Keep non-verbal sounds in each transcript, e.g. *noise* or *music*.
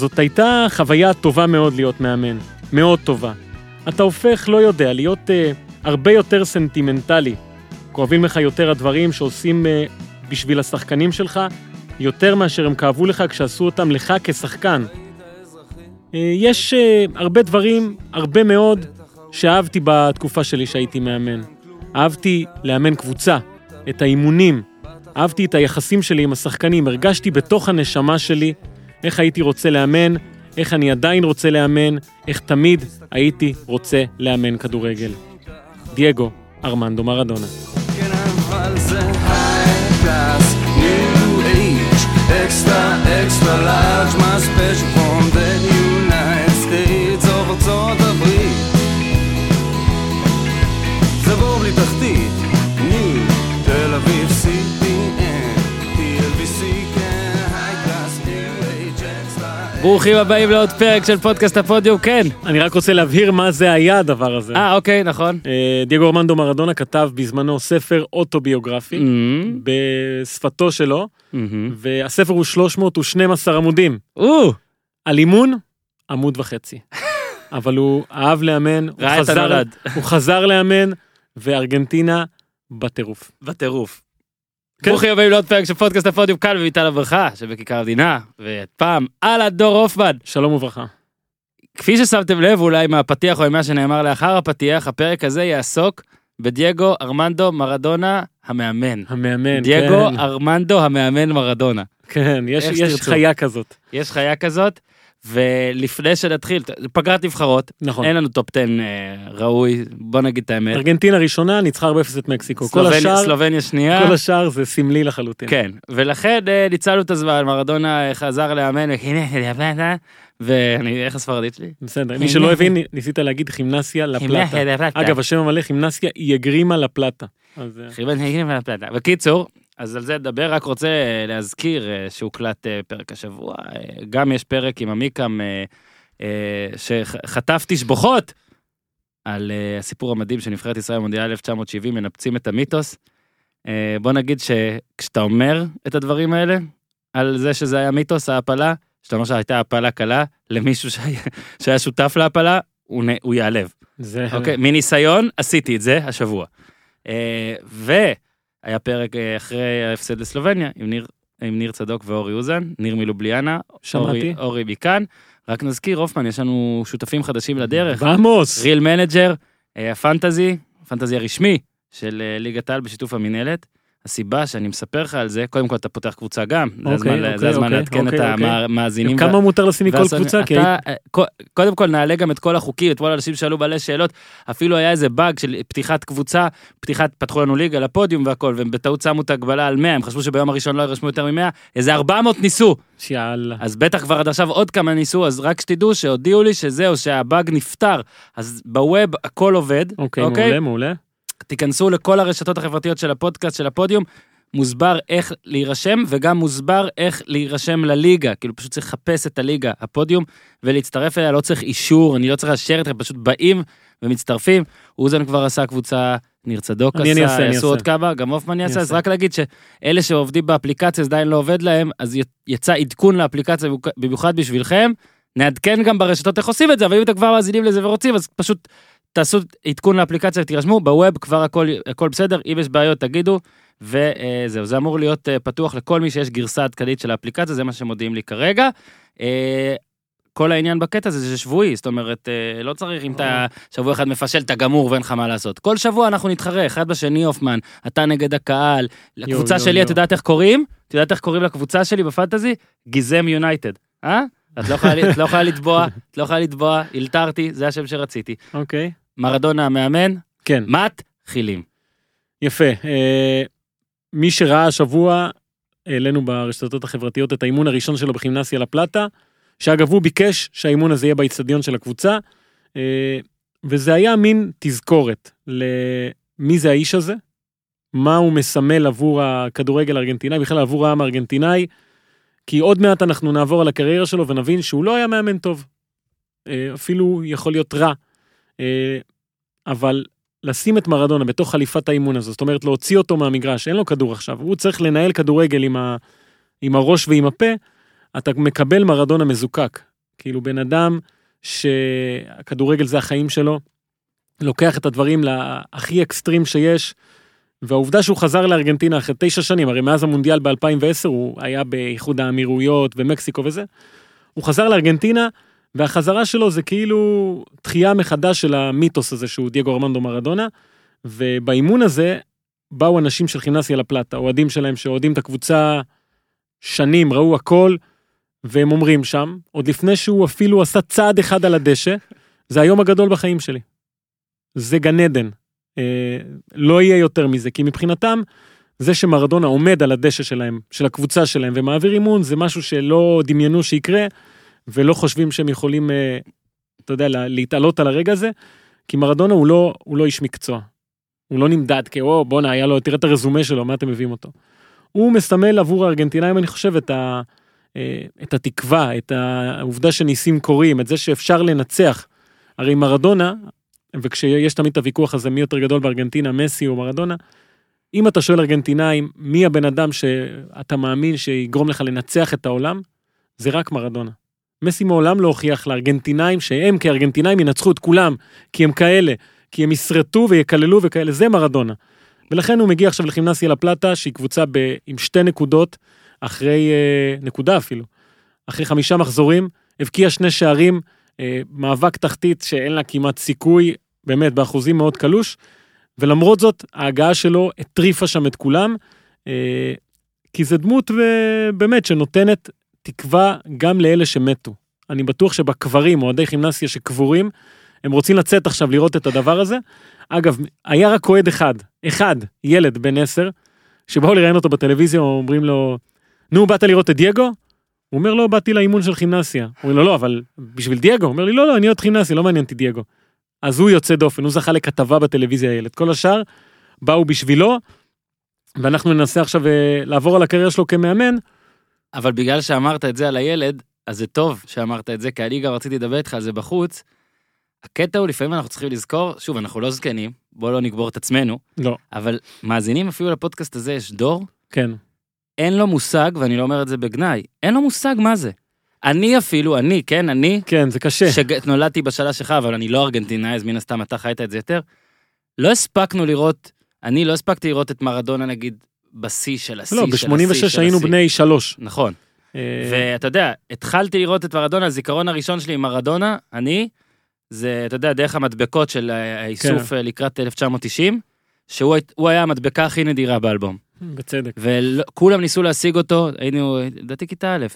זאת הייתה חוויה טובה מאוד להיות מאמן, מאוד טובה. אתה הופך, לא יודע, להיות אה, הרבה יותר סנטימנטלי. כואבים לך יותר הדברים שעושים אה, בשביל השחקנים שלך, יותר מאשר הם כאבו לך כשעשו אותם לך כשחקן. אה, יש אה, הרבה דברים, הרבה מאוד, שאהבתי בתקופה שלי שהייתי מאמן. אהבתי לאמן קבוצה, את האימונים, אהבתי את היחסים שלי עם השחקנים, הרגשתי בתוך הנשמה שלי איך הייתי רוצה לאמן, איך אני עדיין רוצה לאמן, איך תמיד הייתי רוצה לאמן כדורגל. דייגו ארמנדו מרדונה. כן, extra, extra large, my special ברוכים הבאים לעוד פרק של פודקאסט הפודיום, כן. אני רק רוצה להבהיר מה זה היה הדבר הזה. אה, אוקיי, נכון. אה, דייגו ארמנדו מרדונה כתב בזמנו ספר אוטוביוגרפי מהמם, בשפתו שלו, מהמם. והספר הוא 312 עמודים. או, על אימון, עמוד וחצי. *laughs* אבל הוא אהב לאמן, הוא חזר. הוא חזר לאמן, וארגנטינה בטירוף. בטירוף. כן. ברוכים הבאים לעוד פרק של פודקאסט הפודיום כאן בביתן הברכה שבכיכר המדינה והפעם על הדור הופמן. שלום וברכה. כפי ששמתם לב אולי מהפתיח או ממה שנאמר לאחר הפתיח הפרק הזה יעסוק בדייגו ארמנדו מרדונה המאמן. המאמן, דייגו כן, ארמנדו המאמן מרדונה. כן, יש, יש. חיה כזאת. יש חיה כזאת ולפני שנתחיל פגרת נבחרות נכון. אין לנו טופ 10 אה, ראוי בוא נגיד את האמת. ארגנטינה ראשונה ניצחה 4-0 את מקסיקו. כל סלובניה- השאר, סלובניה שנייה. כל השאר זה סמלי לחלוטין. כן, ולכן אה, ניצלנו את הזמן, מרדונה אה, חזר לאמן, ואני, איך הספרדית שלי? בסדר, מי שלא הבין, ניסית להגיד חימנסיה לפלטה. אגב, השם המלא חימנסיה היא הגרימה לפלטה. אז, אה, בקיצור, אז על זה נדבר, רק רוצה אה, להזכיר אה, שהוקלט אה, פרק השבוע, גם יש פרק עם עמיקם שחטף תשבוכות על הסיפור המדהים של נבחרת ישראל במונדיאל 1970, מנפצים את המיתוס. בוא נגיד שכשאתה אומר את הדברים האלה, על זה שזה היה מיתוס, ההפלה, שאתה אומר שהייתה הפלה קלה, למישהו שהיה, שהיה שותף להפלה, הוא, נ- הוא ייעלב. זה... אוקיי, מניסיון עשיתי את זה השבוע. אה, והיה פרק אה, אחרי ההפסד לסלובניה עם ניר, עם ניר צדוק ואורי אוזן, ניר מלובליאנה. אורי, אורי מכאן. רק נזכיר, הופמן, יש לנו שותפים חדשים לדרך, ועמוס. Real Manager, הפנטזי, הפנטזי הרשמי של אה, ליגת העל בשיתוף המינהלת. הסיבה שאני מספר לך על זה, קודם כל אתה פותח קבוצה גם, זה אוקיי, הזמן, אוקיי, זה הזמן אוקיי, לעדכן את אוקיי, אוקיי. המאזינים. כמה מותר לשים מכל קבוצה? אתה, אה, קו- קודם כל נעלה גם את כל החוקים, אתמול אנשים שאלו מלא שאלות, אפילו היה איזה באג של פתיחת קבוצה, פתיחת, פתחו לנו ליגה לפודיום והכל, והם בטעות שמו את ההגבלה על 100, הם חשבו שביום הראשון לא ירשמו יותר מ-100, איזה 400 ניסו, שיאללה. אז בטח כבר עד עכשיו עוד כמה ניסו, אז רק שתדעו שהודיעו לי שזהו, שהבאג נפתר, אז בווב הכל עובד, אוקיי, מעולה, מעולה. תיכנסו לכל הרשתות החברתיות של הפודקאסט של הפודיום, מוסבר איך להירשם וגם מוסבר איך להירשם לליגה, כאילו פשוט צריך לחפש את הליגה, הפודיום, ולהצטרף אליה, לא צריך אישור, אני לא צריך לאשר אתכם, פשוט באים ומצטרפים. אוזן כבר עשה קבוצה, ניר צדוק אני- אני עשה, אני יעשו אעשה. עוד כמה, גם הופמן יעשה, אז. רק להגיד שאלה שעובדים באפליקציה, זה עדיין לא עובד להם, אז יצא עדכון לאפליקציה במיוחד בשבילכם, נעדכן גם ברשתות איך עושים את זה, אבל אם אתם כבר מאזינים לזה ורוצים, אז פשוט תעשו עדכון לאפליקציה ותירשמו, בווב כבר הכל, הכל בסדר, אם יש בעיות תגידו, וזהו, זה אמור להיות אה, פתוח לכל מי שיש גרסה עדכנית של האפליקציה, זה מה שמודיעים לי כרגע. אה, כל העניין בקטע הזה זה שבועי, זאת אומרת, אה, לא צריך אם אתה שבוע אחד מפשל, אתה גמור ואין לך מה לעשות. כל שבוע אנחנו נתחרה, אחד בשני הופמן, אתה נגד הקהל. לקבוצה יו, שלי, יו. את יודעת איך קוראים? את יודעת איך קוראים לקבוצה שלי בפנטזי? גיזם יונייטד. אה? את לא יכולה- את לא יכולה לתבוע, את לא יכולה לתבוע, הלתרתי, זה השם שרציתי. אוקיי. מרדונה המאמן, כן. מתחילים. יפה. אה, מי שראה השבוע, העלינו ברשתות החברתיות את האימון הראשון שלו בכימנסיה לפלטה, שאגב הוא ביקש שהאימון הזה יהיה באיצטדיון של הקבוצה, אה, וזה היה מין תזכורת למי זה האיש הזה, מה הוא מסמל עבור הכדורגל הארגנטינאי, בכלל עבור העם הארגנטינאי, כי עוד מעט אנחנו נעבור על הקריירה שלו ונבין שהוא לא היה מאמן טוב, אה, אפילו יכול להיות רע, אה, אבל לשים את מרדונה בתוך חליפת האימון הזו, זאת אומרת להוציא אותו מהמגרש, אין לו כדור עכשיו, הוא צריך לנהל כדורגל עם, ה, עם הראש ועם הפה, אתה מקבל מרדונה מזוקק. כאילו בן אדם שהכדורגל זה החיים שלו, לוקח את הדברים להכי אקסטרים שיש, והעובדה שהוא חזר לארגנטינה אחרי תשע שנים, הרי מאז המונדיאל ב-2010 הוא היה באיחוד האמירויות ומקסיקו וזה, הוא חזר לארגנטינה, והחזרה שלו זה כאילו תחייה מחדש של המיתוס הזה שהוא דייגו ארמנדו מרדונה, ובאימון הזה באו אנשים של חימנסיה לפלטה, אוהדים שלהם שאוהדים את הקבוצה שנים, ראו הכל, והם אומרים שם, עוד לפני שהוא אפילו עשה צעד אחד על הדשא, זה היום הגדול בחיים שלי. זה גן עדן. אה, לא יהיה יותר מזה, כי מבחינתם, זה שמרדונה עומד על הדשא שלהם, של הקבוצה שלהם, ומעביר אימון, זה משהו שלא דמיינו שיקרה, ולא חושבים שהם יכולים, אה, אתה יודע, לה- להתעלות על הרגע הזה, כי מרדונה הוא לא, הוא לא איש מקצוע. הוא לא נמדד כאו, בואנה, היה לו, תראה את הרזומה שלו, מה אתם מביאים אותו. הוא מסמל עבור הארגנטינאים, אני חושב, את, ה, אה, את התקווה, את העובדה שניסים קורים, את זה שאפשר לנצח. הרי מרדונה, וכשיש תמיד את הוויכוח הזה מי יותר גדול בארגנטינה, מסי או מרדונה, אם אתה שואל ארגנטינאים מי הבן אדם שאתה מאמין שיגרום לך לנצח את העולם, זה רק מרדונה. מסי מעולם לא הוכיח לארגנטינאים שהם כארגנטינאים ינצחו את כולם, כי הם כאלה, כי הם ישרטו ויקללו וכאלה, זה מרדונה. ולכן הוא מגיע עכשיו לכימנסיה לפלטה, שהיא קבוצה ב, עם שתי נקודות, אחרי, אה, נקודה אפילו, אחרי חמישה מחזורים, הבקיע שני שערים, מאבק תחתית שאין לה כמעט סיכוי, באמת, באחוזים מאוד קלוש, ולמרות זאת, ההגעה שלו הטריפה שם את כולם, אה, כי זה דמות ו- באמת שנותנת תקווה גם לאלה שמתו. אני בטוח שבקברים, אוהדי כימנסיה שקבורים, הם רוצים לצאת עכשיו לראות את הדבר הזה. אגב, היה רק אוהד אחד, אחד, ילד בן עשר, שבאו לראיין אותו בטלוויזיה, אומרים לו, נו, באת לראות את דייגו? הוא אומר, לא, באתי לאימון של כימנסיה. אומרים לו, לא, אבל בשביל דייגו? הוא אומר לי, לא, לא, אני אוהד כימנסיה, לא מעניין אותי דייגו. אז הוא יוצא דופן, הוא זכה לכתבה בטלוויזיה הילד. כל השאר באו בשבילו, ואנחנו ננסה עכשיו אה, לעבור על הקריירה שלו כמאמן. אבל בגלל שאמרת את זה על הילד, אז זה טוב שאמרת את זה, כי אני גם רציתי לדבר איתך על זה בחוץ. הקטע הוא לפעמים אנחנו צריכים לזכור, שוב, אנחנו לא זקנים, בוא לא נגבור את עצמנו, לא, אבל מאזינים אפילו לפודקאסט הזה, יש דור, כן, אין לו מושג, ואני לא אומר את זה בגנאי, אין לו מושג מה זה. אני אפילו, אני, כן, אני, כן, זה קשה. שנולדתי בשנה שלך, אבל אני לא ארגנטינאי, אז מן הסתם אתה חיית את זה יותר. לא הספקנו לראות, אני לא הספקתי לראות את מרדונה נגיד בשיא של השיא לא, של השיא ב-86 של היינו השיא. בני שלוש. נכון. אה, ואתה יודע, התחלתי לראות את מרדונה, הזיכרון הראשון שלי עם מרדונה, אני, זה, אתה יודע, דרך המדבקות של אה, האיסוף כן. אה, לקראת 1990, שהוא הי- הוא היה המדבקה הכי נדירה באלבום. בצדק. וכולם ניסו להשיג אותו, היינו, לדעתי כיתה א',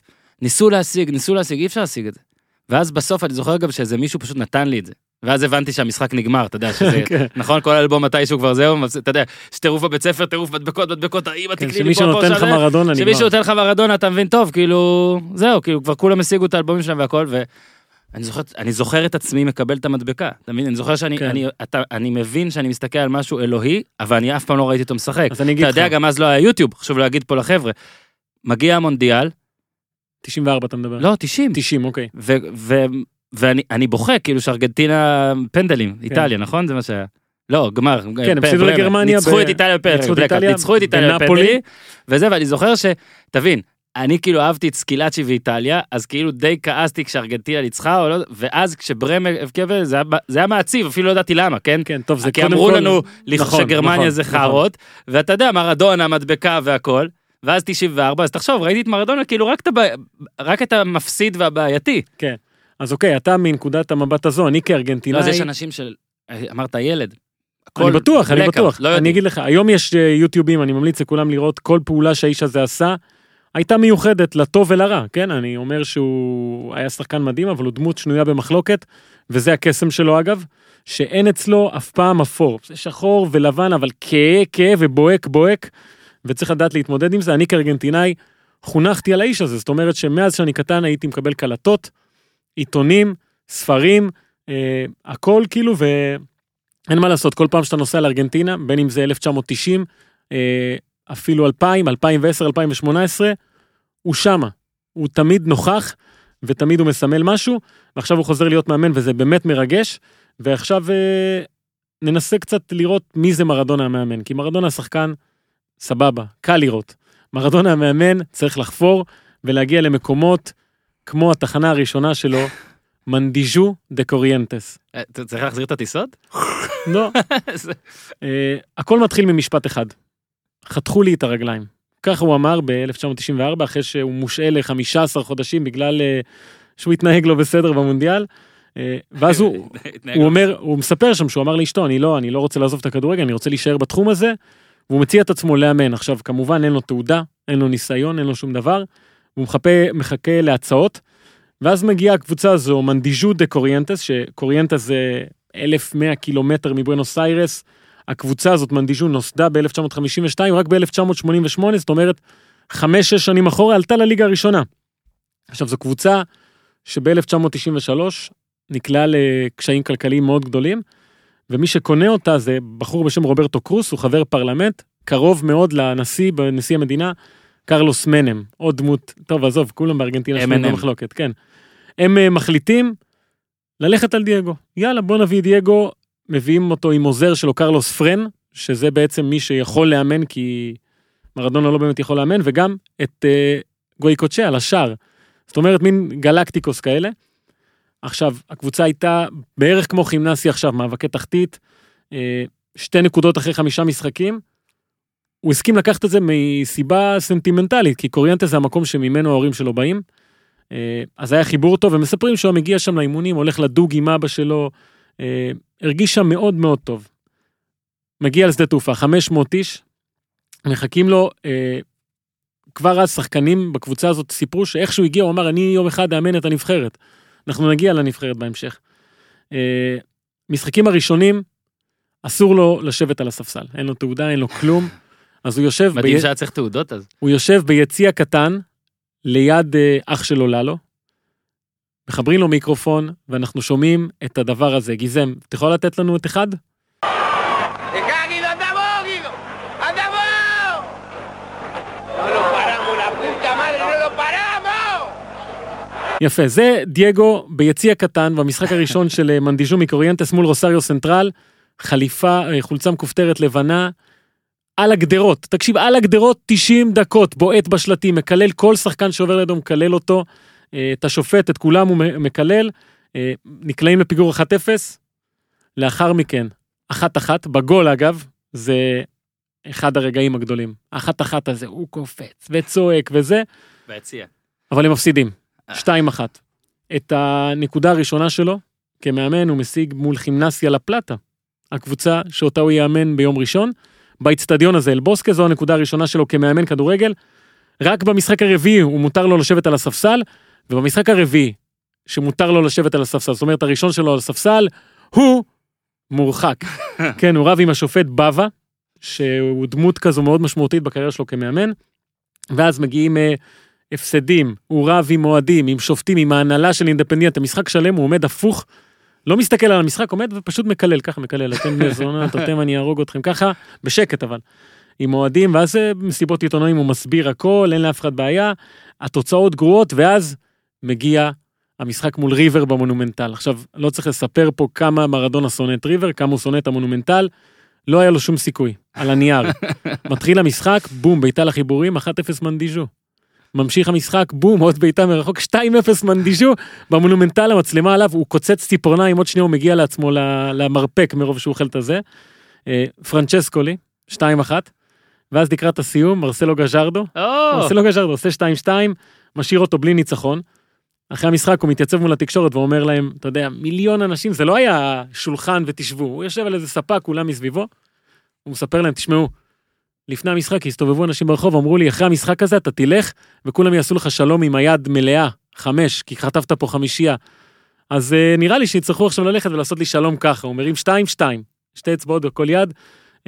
ניסו להשיג, ניסו להשיג, אי אפשר להשיג את זה. ואז בסוף אני זוכר גם שאיזה מישהו פשוט נתן לי את זה. ואז הבנתי שהמשחק נגמר, אתה יודע, שזה, *laughs* כן. נכון, כל האלבום מתישהו כבר זהו, אתה יודע, יש טירוף בבית ספר, טירוף מדבקות, מדבקות, האמא כן, תקני לי פה, שמישהו פה, נותן שם, לך. מרדונה נגמר. שמישהו נותן לך מרדונה, אתה מבין טוב, כאילו, זהו, כאילו, כבר כולם השיגו את האלבומים שלהם והכל, ואני זוכר, אני זוכר את עצמי מקבל את המדבקה, אתה מבין? אני זוכר שאני, כן. אני, אתה, אני מבין שאני מסתכל על משהו אלוהי, אבל אני אף פעם לא ראיתי אותו משחק. אז אני אגיד אתה לך, יודע, גם אז לא היה יוטיוב, חשוב להגיד פה לחבר'ה. מגיע המונדיאל, 94 אתה מדבר. לא, 90. 90, אוקיי. ו- ו- ואני אני בוכה, כאילו שארגנטינה פנדלים, איטליה, נכון? זה מה שהיה. לא, גמר. כן, הפסידו ברמר. לגרמניה ניצחו את איטליה בפנדלים. ניצחו את איטליה בנפולי. וזה, ואני זוכר ש... תבין, אני כאילו אהבתי את סקילאצ'י ואיטליה, אז כאילו די כעסתי כשארגנטינה ניצחה, לא, ואז כשברמר הבקיע, זה זה היה מעציב, אפילו לא ידעתי למה, כן? כן, טוב, זה כי קודם אמרו כל- לנו נכון, שגרמניה נכון, זה נכון. חארות, ואתה יודע, מרדונה, מדבקה והכל, ואז 94, אז תחשוב, ראיתי את מרדונה כאילו רק את הבע- רק את המפסיד והבעייתי. אז אוקיי, אתה מנקודת המבט הזו, אני כארגנטינאי, לא, אז יש אנשים של... אמרת ילד. אני בטוח, אני בטוח. לא אני. אגיד לך, היום יש אה, יוטיובים, אני ממליץ לכולם לראות כל פעולה שהאיש הזה עשה, הייתה מיוחדת לטוב ולרע, כן? אני אומר שהוא היה שחקן מדהים, אבל הוא דמות שנויה במחלוקת, וזה הקסם שלו אגב, שאין אצלו אף פעם אפור. זה שחור ולבן, אבל כהה, כהה ובוהק, בוהק, וצריך לדעת להתמודד עם זה. אני כארגנטינאי חונכתי על האיש הזה, זאת אומרת שמאז שאני קטן הייתי מקבל קלטות, עיתונים, ספרים, אה, הכל כאילו, ואין מה לעשות, כל פעם שאתה נוסע לארגנטינה, בין אם זה 1990, אה, אפילו 2000, 2010, 2018, הוא שמה. הוא תמיד נוכח, ותמיד הוא מסמל משהו, ועכשיו הוא חוזר להיות מאמן, וזה באמת מרגש, ועכשיו אה, ננסה קצת לראות מי זה מרדונה המאמן, כי מרדונה השחקן, סבבה, קל לראות. מרדונה המאמן צריך לחפור ולהגיע למקומות כמו התחנה הראשונה שלו, מנדיז'ו דה קוריינטס. אה, אתה צריך להחזיר את הטיסות? לא, *laughs* אה, הכל מתחיל ממשפט אחד. חתכו לי את הרגליים. ככה הוא אמר ב-1994, אחרי שהוא מושעה ל-15 חודשים בגלל אה, שהוא התנהג לא בסדר במונדיאל. אה, ואז הוא, *laughs* הוא אומר, הוא מספר שם שהוא אמר לאשתו, אני לא, אני לא רוצה לעזוב את הכדורגל, אני רוצה להישאר בתחום הזה, והוא מציע את עצמו לאמן. עכשיו, כמובן אין לו תעודה, אין לו ניסיון, אין לו שום דבר, הוא מחפה, מחכה להצעות, ואז מגיעה הקבוצה הזו, מנדיז'ו דה קוריינטס, שקוריינטס זה 1,100 קילומטר מבואנוס איירס, הקבוצה הזאת, מנדיז'ו, נוסדה ב-1952, רק ב-1988, זאת אומרת, חמש-שש שנים אחורה, עלתה לליגה הראשונה. עכשיו, זו קבוצה שב-1993 נקלעה לקשיים כלכליים מאוד גדולים, ומי שקונה אותה זה בחור בשם רוברטו קרוס, הוא חבר פרלמנט, קרוב מאוד לנשיא, בנשיא המדינה, קרלוס מנם, עוד דמות, טוב עזוב, כולם בארגנטינה M&M. במחלוקת, כן. הם אה, מחליטים ללכת על דייגו. יאללה, בוא נביא דייגו, מביאים אותו עם עוזר שלו, קרלוס פרן, שזה בעצם מי שיכול לאמן, כי מרדונה לא באמת יכול לאמן, וגם את אה, גוי קוצ'ה על השער. זאת אומרת, מין גלקטיקוס כאלה. עכשיו, הקבוצה הייתה בערך כמו כימנסי עכשיו, מאבקי תחתית, אה, שתי נקודות אחרי חמישה משחקים. הוא הסכים לקחת את זה מסיבה סנטימנטלית, כי קוריאנטה זה המקום שממנו ההורים שלו באים. אה, אז היה חיבור טוב, ומספרים שהוא מגיע שם לאימונים, הולך לדוג עם אבא שלו, אה, הרגיש שם מאוד מאוד טוב. מגיע לשדה תעופה, 500 איש, מחכים לו, אה, כבר אז שחקנים בקבוצה הזאת סיפרו שאיך שהוא הגיע, הוא אמר, אני יום אחד אאמן את הנבחרת. אנחנו נגיע לנבחרת בהמשך. אה, משחקים הראשונים, אסור לו לשבת על הספסל, אין לו תעודה, אין לו כלום. *laughs* אז הוא יושב, מדהים בי... שהיה צריך תעודות אז. הוא יושב ביציע קטן, ליד אה, אח שלו ללו, מחברים לו מיקרופון, ואנחנו שומעים את הדבר הזה. גיזם, אתה יכול לתת לנו את אחד? יפה, זה דייגו ביציע קטן במשחק הראשון של אה, מנדיז'ו מקוריאנטס מול רוסריו סנטרל, חליפה, אה, חולצה מכופתרת לבנה, על הגדרות, תקשיב, על הגדרות 90 דקות, בועט בשלטים, מקלל כל שחקן שעובר לידו, מקלל אותו, את השופט, את כולם הוא מקלל, אה, נקלעים לפיגור 1-0, לאחר מכן, 1-1, בגול אגב, זה אחד הרגעים הגדולים. האחת-אחת הזה, הוא קופץ וצועק וזה, ביציע. אבל הם מפסידים. אה. 2-1. את הנקודה הראשונה שלו, כמאמן, הוא משיג מול כימנסיה לפלטה. הקבוצה שאותה הוא יאמן ביום ראשון. באיצטדיון הזה, אלבוסקה, זו הנקודה הראשונה שלו כמאמן כדורגל. רק במשחק הרביעי הוא מותר לו לשבת על הספסל, ובמשחק הרביעי, שמותר לו לשבת על הספסל, זאת אומרת, הראשון שלו על הספסל, הוא מורחק. *laughs* כן, הוא רב עם השופט בבא, שהוא דמות כזו מאוד משמעותית בקריירה שלו כמאמן, ואז מגיעים אה, הפסדים, הוא רב עם אוהדים, עם שופטים, עם ההנהלה של אינדפנדנט, המשחק שלם הוא עומד הפוך, לא מסתכל על המשחק, עומד ופשוט מקלל, ככה מקלל, אתם בני זונות, *laughs* אתם אני אהרוג אתכם, ככה, בשקט אבל. עם אוהדים, ואז אה, במסיבות עיתונאים הוא מסביר הכל, אין לאף אחד בעיה, התוצאות גרועות, ואז מגיע המשחק מול ריבר במונומנטל. עכשיו, לא צריך לספר פה כמה מרדונה שונא את ריבר, כמה הוא שונא את המונומנטל, לא היה לו שום סיכוי, על הנייר. *laughs* מתחיל המשחק, בום, בעיטה לחיבורים, 1-0 מנדיז'ו. ממשיך המשחק, בום, עוד בעיטה מרחוק, 2-0 מנדיז'ו, במונומנטל המצלמה עליו, הוא קוצץ ציפורניים, עוד שנייה הוא מגיע לעצמו למרפק מרוב שהוא אוכל את הזה. אה, פרנצ'סקולי, 2-1, ואז לקראת הסיום, מרסלו גז'רדו, או, מרסלו גז'רדו עושה 2-2, משאיר אותו בלי ניצחון. אחרי המשחק הוא מתייצב מול התקשורת ואומר להם, אתה יודע, מיליון אנשים, זה לא היה שולחן ותשבו, הוא יושב על איזה ספה, כולם מסביבו. הוא מספר להם, תשמעו, לפני המשחק הסתובבו אנשים ברחוב, אמרו לי, אחרי המשחק הזה אתה תלך וכולם יעשו לך שלום עם היד מלאה, חמש, כי חטפת פה חמישייה. אז uh, נראה לי שיצטרכו עכשיו ללכת ולעשות לי שלום ככה, הוא מרים שתיים, שתיים, שתי אצבעות בכל יד, uh,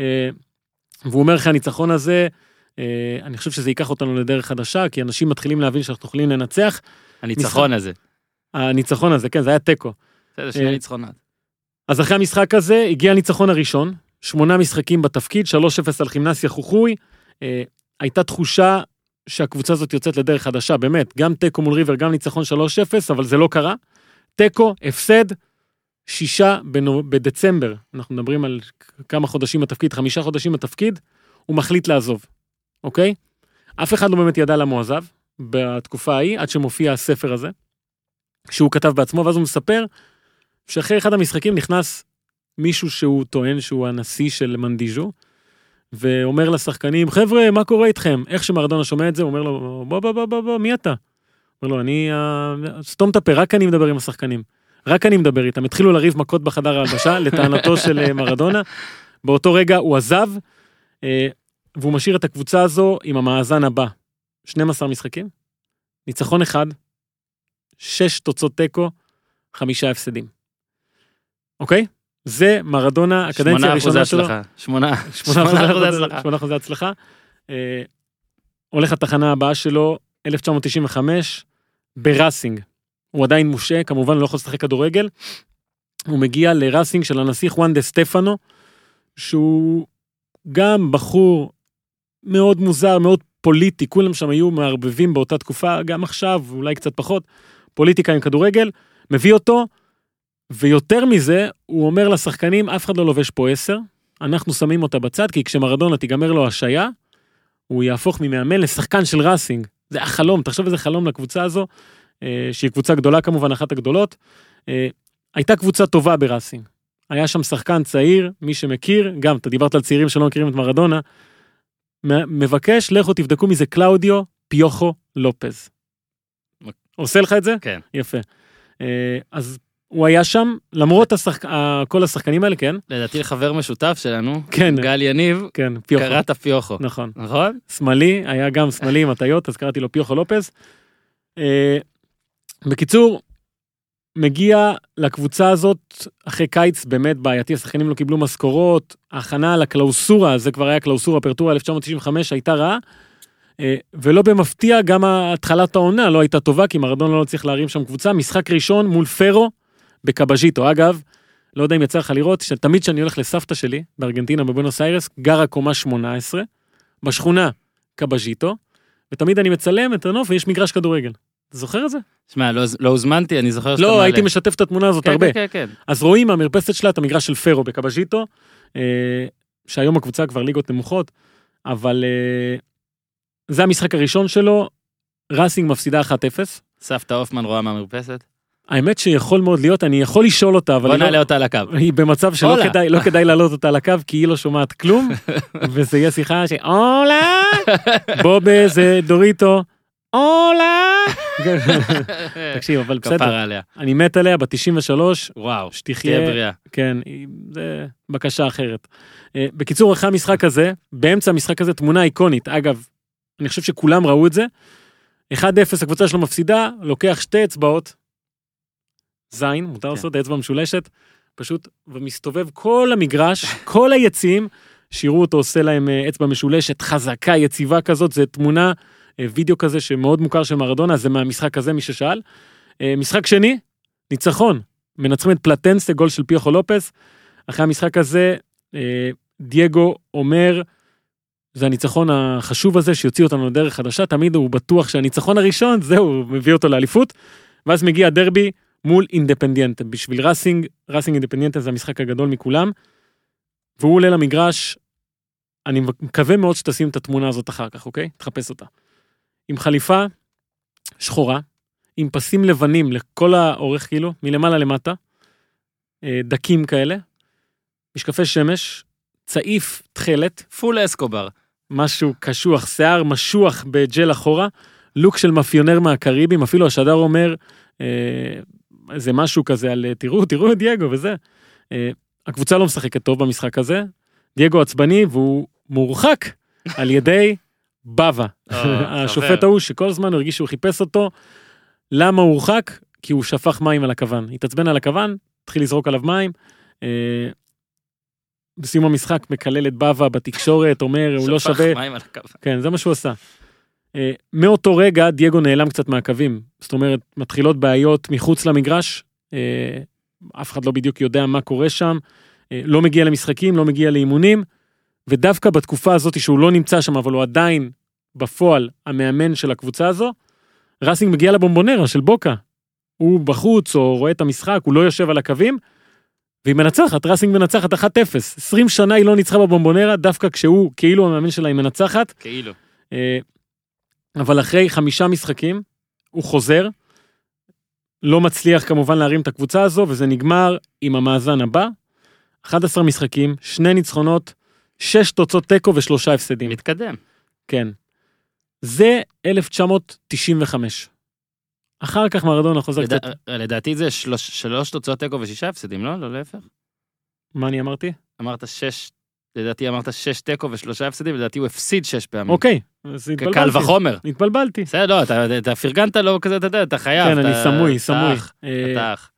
והוא אומר לך, הניצחון הזה, uh, אני חושב שזה ייקח אותנו לדרך חדשה, כי אנשים מתחילים להבין שאנחנו יכולים לנצח. הניצחון הזה. הניצחון הזה, כן, זה היה תיקו. בסדר, שני אה, ניצחונות. אז אחרי המשחק הזה הגיע הניצחון הראשון, שמונה משחקים בתפקיד, 3-0 על כימנסיה חוחוי. אה, הייתה תחושה שהקבוצה הזאת יוצאת לדרך חדשה, באמת, גם תיקו מול ריבר, גם ניצחון 3-0, אבל זה לא קרה. תיקו, הפסד, שישה בנו, בדצמבר, אנחנו מדברים על כמה חודשים בתפקיד, חמישה חודשים בתפקיד, הוא מחליט לעזוב, אוקיי? אף אחד לא באמת ידע למה הוא עזב בתקופה ההיא, עד שמופיע הספר הזה. שהוא כתב בעצמו, ואז הוא מספר שאחרי אחד המשחקים נכנס מישהו שהוא טוען שהוא הנשיא של מנדיז'ו, ואומר לשחקנים, חבר'ה, מה קורה איתכם? איך שמרדונה שומע את זה, הוא אומר לו, בוא, בוא, בוא, בוא, בוא, מי אתה? אומר לו, אני, אה, סתום את הפה, רק אני מדבר עם השחקנים. רק אני מדבר איתם. התחילו לריב מכות בחדר ההלבשה, *laughs* לטענתו של אה, מרדונה. באותו רגע הוא עזב, אה, והוא משאיר את הקבוצה הזו עם המאזן הבא. 12 משחקים, ניצחון אחד, 6 תוצאות תיקו, חמישה הפסדים. אוקיי? זה מרדונה, הקדנציה הראשונה שלו. הצלחה. שמונה. שמונה שמונה אחוזי אחוזי הצלחה. שמונה אחוזי הצלחה. אה, הולך לתחנה הבאה שלו, 1995, בראסינג. הוא עדיין מושעה, כמובן לא יכול לשחק כדורגל. הוא מגיע לראסינג של הנסיך חואן דה סטפנו, שהוא גם בחור מאוד מוזר, מאוד פוליטי, כולם שם היו מערבבים באותה תקופה, גם עכשיו, אולי קצת פחות, פוליטיקה עם כדורגל, מביא אותו, ויותר מזה, הוא אומר לשחקנים, אף אחד לא לובש פה עשר, אנחנו שמים אותה בצד, כי כשמרדונה תיגמר לו השעיה, הוא יהפוך ממאמן לשחקן של ראסינג. זה החלום, תחשוב איזה חלום לקבוצה הזו, אה, שהיא קבוצה גדולה כמובן, אחת הגדולות. אה, הייתה קבוצה טובה בראסינג. היה שם שחקן צעיר, מי שמכיר, גם, אתה דיברת על צעירים שלא מכירים את מרדונה, מבקש, לכו תבדקו מי זה קלאודיו פיוכו לופז. עושה לך את זה? כן. יפה. אה, אז הוא היה שם, למרות השחק... כל השחקנים האלה, כן? לדעתי חבר משותף שלנו, כן. גל יניב, כן, פיוכו. קראת פיוכו. נכון. נכון? שמאלי, היה גם שמאלי עם הטיות, אז קראתי לו פיוכו לופז. אה, בקיצור, מגיע לקבוצה הזאת אחרי קיץ באמת בעייתי, השחקנים לא קיבלו משכורות, ההכנה לקלאוסורה, זה כבר היה קלאוסורה פרטורה 1995, הייתה רעה. אה, ולא במפתיע, גם התחלת העונה לא הייתה טובה, כי מרדונה לא צריך להרים שם קבוצה. משחק ראשון מול פרו בקבז'יטו. אגב, לא יודע אם יצא לך לראות, שתמיד כשאני הולך לסבתא שלי, בארגנטינה, בבונוס איירס, גרה קומה 18, בשכונה קבז'יטו, ותמיד אני מצלם את הנוף ויש מגרש כדורגל. אתה זוכר את זה? שמע, לא- לא הוזמנתי, אני זוכר שאתה לא, מעלה. הייתי משתף את התמונה הזאת כן, הרבה. כן, כן, כן. אז רואים מהמרפסת שלה את המגרש של פרו בקבז'יטו, אה, שהיום הקבוצה כבר ליגות נמוכות, אבל אה, זה המשחק הראשון שלו, ראסינג מפסידה 1-0. סבתא הופמן רואה מהמרפסת. האמת שיכול מאוד להיות, אני יכול לשאול אותה, אבל בוא לא- נעלה אותה על הקו. היא במצב שלא הולה. כדאי, לא כדאי להעלות אותה על הקו, כי היא לא שומעת כלום, *laughs* וזה יהיה שיחה ש... הולה! בובה זה דוריטו, הולה! *laughs* תקשיב, אבל בסדר, כפרה עליה. אני מת עליה, בת 93, וואו, שתחיה, תהיה בריאה. כן, זה בקשה אחרת. אה, בקיצור, אחרי המשחק הזה, באמצע המשחק הזה, תמונה איקונית, אגב, אני חושב שכולם ראו את זה, 1-0 הקבוצה שלו מפסידה, לוקח שתי אצבעות, זין, מותר לעשות אצבע משולשת, פשוט, ומסתובב כל המגרש, *laughs* כל היציעים, שיראו אותו עושה להם אה, אצבע משולשת, חזקה, יציבה כזאת, זה תמונה, וידאו כזה שמאוד מוכר של מרדונה, זה מהמשחק הזה, מי ששאל. אה, משחק שני, ניצחון, מנצחים את פלטנסה, גול של פיוכו לופס. אחרי המשחק הזה, אה, דייגו אומר, זה הניצחון החשוב הזה שיוציא אותנו לדרך חדשה, תמיד הוא בטוח שהניצחון הראשון, זהו, מביא אותו לאליפות. ואז מגיע דרבי מול אינדפנדיאנטה. בשביל ראסינג, ראסינג אינדפנדיאנטה זה המשחק הגדול מכולם. והוא עולה למגרש, אני מקווה מאוד שתשים את התמונה הזאת אחר כך, אוקיי? תחפש אותה. עם חליפה שחורה, עם פסים לבנים לכל האורך כאילו, מלמעלה למטה, אה, דקים כאלה, משקפי שמש, צעיף תכלת, full אסקובר. משהו קשוח, שיער משוח בג'ל אחורה, לוק של מאפיונר מהקריבים, אפילו השדר אומר, אה, זה משהו כזה על תראו, תראו את דייגו וזה. אה, הקבוצה לא משחקת טוב במשחק הזה, דייגו עצבני והוא מורחק על ידי בבא, אה, *laughs* השופט. ההוא שכל הזמן הוא הרגיש שהוא חיפש אותו. למה הוא הורחק? כי הוא שפך מים על הכוון. התעצבן על הכוון, התחיל לזרוק עליו מים. אה, בסיום המשחק מקלל את בבא בתקשורת, אומר, הוא לא שפך שווה, מים על הקו. כן, זה מה שהוא עשה. אה, מאותו רגע דייגו נעלם קצת מהקווים. זאת אומרת, מתחילות בעיות מחוץ למגרש, אה, אף אחד לא בדיוק יודע מה קורה שם, לא מגיע למשחקים, לא מגיע לאימונים, ודווקא בתקופה הזאת שהוא לא נמצא שם, אבל הוא עדיין בפועל המאמן של הקבוצה הזו, ראסינג מגיע לבומבונרה של בוקה. הוא בחוץ או רואה את המשחק, הוא לא יושב על הקווים, והיא מנצחת, ראסינג מנצחת 1-0. 20 שנה היא לא ניצחה בבומבונרה, דווקא כשהוא כאילו המאמן שלה היא מנצחת. כאילו. אה, אבל אחרי חמישה משחקים, הוא חוזר, לא מצליח כמובן להרים את הקבוצה הזו, וזה נגמר עם המאזן הבא, 11 משחקים, שני ניצחונות, שש תוצאות תיקו ושלושה הפסדים. מתקדם. כן. זה 1995. אחר כך מרדונה חוזר לדע- קצת... לדעתי זה שלוש שלוש תוצאות תיקו ושישה הפסדים, לא? לא להפך? מה אני אמרתי? אמרת שש, לדעתי אמרת שש תיקו ושלושה הפסדים, לדעתי הוא הפסיד שש פעמים. אוקיי, אז התבלבלתי. קל וחומר. התבלבלתי. בסדר, לא, אתה- אתה פרגנת לו כזה, אתה יודע, אתה חייב. כן, אני אתה- סמוי, אתה סמוי. אח, אה, אתה אח.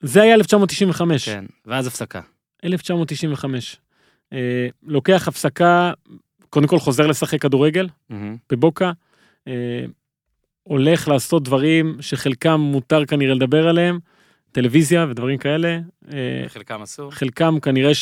זה היה 1995. כן, ואז הפסקה. 1995. אה, לוקח הפסקה, קודם כל חוזר לשחק כדורגל מהמם. בבוקה. אה, הולך לעשות דברים שחלקם מותר כנראה לדבר עליהם, טלוויזיה ודברים כאלה. אה, חלקם אסור. חלקם כנראה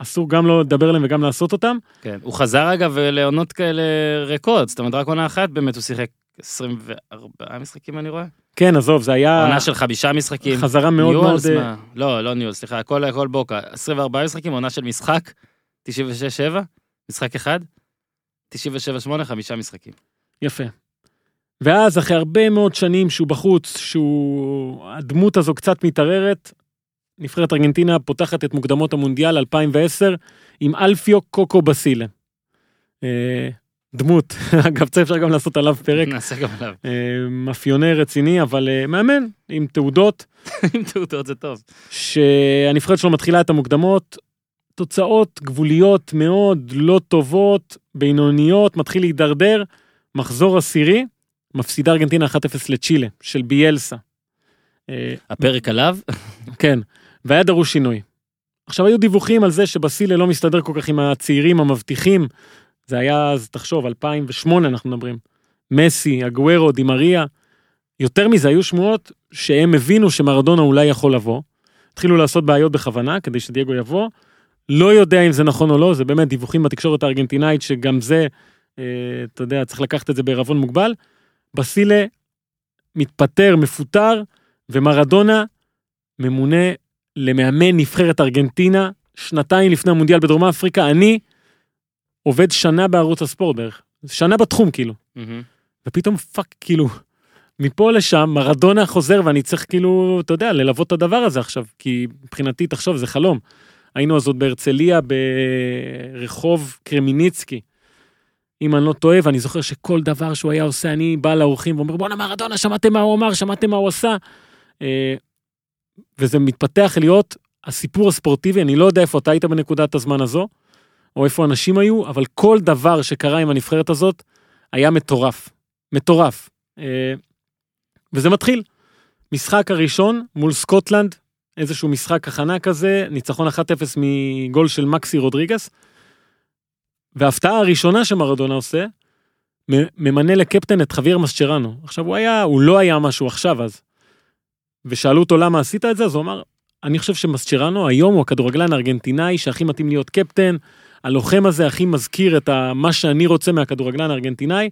שאסור גם לא לדבר עליהם וגם לעשות אותם. כן. הוא חזר אגב לעונות כאלה ריקות, זאת אומרת רק עונה אחת באמת הוא שיחק 24 משחקים אני רואה. כן, עזוב, זה היה עונה של חמישה משחקים. חזרה מאוד ניואלס, מאוד... אה, מה? לא, לא ניואלס, סליחה, הכל הכל בוקה. 24 משחקים, עונה של משחק, 96-7, משחק אחד, 97-8, חמישה משחקים. יפה. ואז אחרי הרבה מאוד שנים שהוא בחוץ, שהוא... הדמות הזו קצת מתערערת, נבחרת ארגנטינה פותחת את מוקדמות המונדיאל 2010 עם אלפיו קוקו בסילה. דמות, *laughs* אגב, זה אפשר גם לעשות עליו פרק, נעשה גם עליו. אה, מאפיונר רציני, אבל אה, מאמן עם תעודות, *laughs* עם תעודות זה טוב. שהנבחרת שלו מתחילה את המוקדמות, תוצאות גבוליות מאוד, לא טובות, בינוניות, מתחיל להידרדר, מחזור עשירי, מפסידה ארגנטינה 1-0 לצ'ילה, של ביאלסה. אה, הפרק עליו, *laughs* כן, והיה דרוש שינוי. עכשיו היו דיווחים על זה שבסילה לא מסתדר כל כך עם הצעירים המבטיחים, זה היה אז, תחשוב, 2008 אנחנו מדברים. מסי, אגוורו, דימריה. יותר מזה, היו שמועות שהם הבינו שמרדונה אולי יכול לבוא. התחילו לעשות בעיות בכוונה כדי שדייגו יבוא. לא יודע אם זה נכון או לא, זה באמת דיווחים בתקשורת הארגנטינאית שגם זה, אה, אתה יודע, צריך לקחת את זה בערבון מוגבל. בסילה מתפטר, מפוטר, ומרדונה ממונה למאמן נבחרת ארגנטינה שנתיים לפני המונדיאל בדרום אפריקה. אני עובד שנה בערוץ הספורט בערך, שנה בתחום כאילו. ופתאום fuck, כאילו, מפה לשם מרדונה חוזר ואני צריך כאילו, אתה יודע, ללוות את הדבר הזה עכשיו, כי מבחינתי, תחשוב, זה חלום. היינו אז עוד בהרצליה ברחוב קרמיניצקי. אם אני לא טועה, ואני זוכר שכל דבר שהוא היה עושה, אני בא לאורחים ואומר, בואנה מרדונה, שמעתם מה הוא אמר, שמעתם מה הוא עשה. אה, וזה מתפתח להיות הסיפור הספורטיבי, אני לא יודע איפה אתה היית בנקודת הזמן הזו, או איפה אנשים היו, אבל כל דבר שקרה עם הנבחרת הזאת היה מטורף. מטורף. אה, וזה מתחיל. משחק הראשון מול סקוטלנד, איזשהו משחק הכנה כזה, ניצחון 1-0 מגול של מקסי רודריגס. וההפתעה הראשונה שמרדונה עושה, ממנה לקפטן את חביר מסצ'רנו. עכשיו הוא היה, הוא לא היה משהו עכשיו אז. ושאלו אותו למה עשית את זה, אז הוא אמר, אני חושב שמסצ'רנו היום הוא הכדורגלן הארגנטינאי שהכי מתאים להיות קפטן, הלוחם הזה הכי מזכיר את ה- מה שאני רוצה מהכדורגלן הארגנטינאי,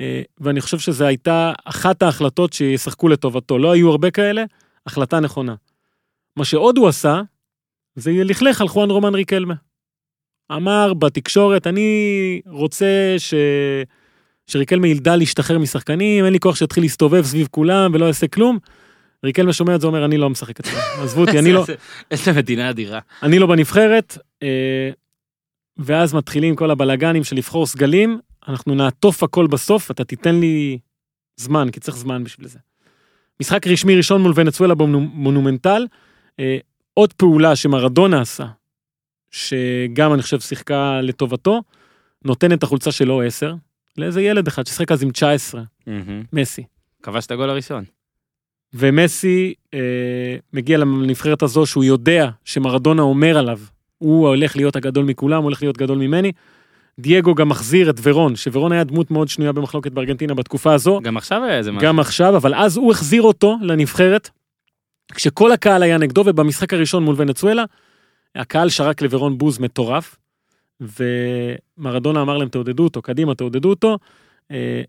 אה, ואני חושב שזו הייתה אחת ההחלטות שישחקו לטובתו. לא היו הרבה כאלה, החלטה נכונה. מה שעוד הוא עשה, זה לכלך על חואן רומן ריקלמה. אמר בתקשורת, אני רוצה ש... שריקלמה ילדע להשתחרר משחקנים, אין לי כוח שיתחיל להסתובב סביב כולם ולא יעשה כלום. ריקלמה שומע את זה, אומר, אני לא משחק אצלם, עזבו אותי, אני לא, *laughs* איזה מדינה אדירה. אני לא בנבחרת, אה, ואז מתחילים כל הבלגנים של לבחור סגלים, אנחנו נעטוף הכל בסוף, אתה תיתן לי זמן, כי צריך זמן בשביל זה. משחק רשמי ראשון מול ונצואלה במונומנטל, אה, עוד פעולה שמרדונה עשה, שגם אני חושב שיחקה לטובתו, נותן את החולצה שלו 10, לאיזה ילד אחד ששיחק אז עם 19, מסי. כבש את הגול הראשון. ומסי אה, מגיע לנבחרת הזו שהוא יודע שמרדונה אומר עליו, הוא הולך להיות הגדול מכולם, הוא הולך להיות גדול ממני. דייגו גם מחזיר את ורון, שוורון היה דמות מאוד שנויה במחלוקת בארגנטינה בתקופה הזו, גם עכשיו היה איזה משהו. גם עכשיו, אבל אז הוא החזיר אותו לנבחרת, כשכל הקהל היה נגדו, ובמשחק הראשון מול ונצואלה, הקהל שרק לוורון בוז מטורף, ומרדונה אמר להם תעודדו אותו, קדימה תעודדו אותו, אה,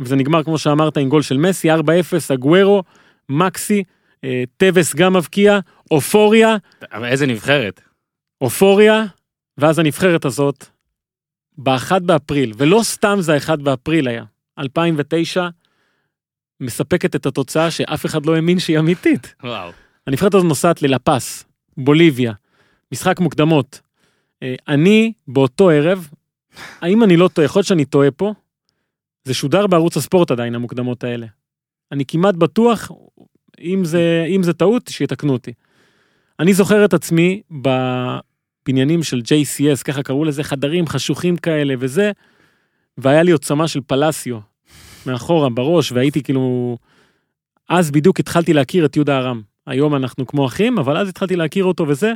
וזה נגמר כמו שאמרת עם גול של מסי, 4-0, אגוורו, מקסי, אה, טבס גם מבקיע, אופוריה, אבל איזה נבחרת. אופוריה, ואז הנבחרת הזאת, ב-1 באפריל, ולא סתם זה ה-1 באפריל היה, 2009, מספקת את התוצאה שאף אחד לא האמין שהיא אמיתית. וואו. הנבחרת הזאת נוסעת ללה פס, בוליביה, משחק מוקדמות. אה, אני באותו ערב, האם אני לא טועה, יכול להיות שאני טועה פה, זה שודר בערוץ הספורט עדיין, המוקדמות האלה. אני כמעט בטוח, אם זה, אם זה טעות, שיתקנו אותי. אני זוכר את עצמי בבניינים של JCS, ככה קראו לזה, חדרים חשוכים כאלה וזה, והיה לי עוד צמא של פלסיו, מאחורה, בראש, והייתי כאילו... אז בדיוק התחלתי להכיר את יהודה ארם. היום אנחנו כמו אחים, אבל אז התחלתי להכיר אותו וזה,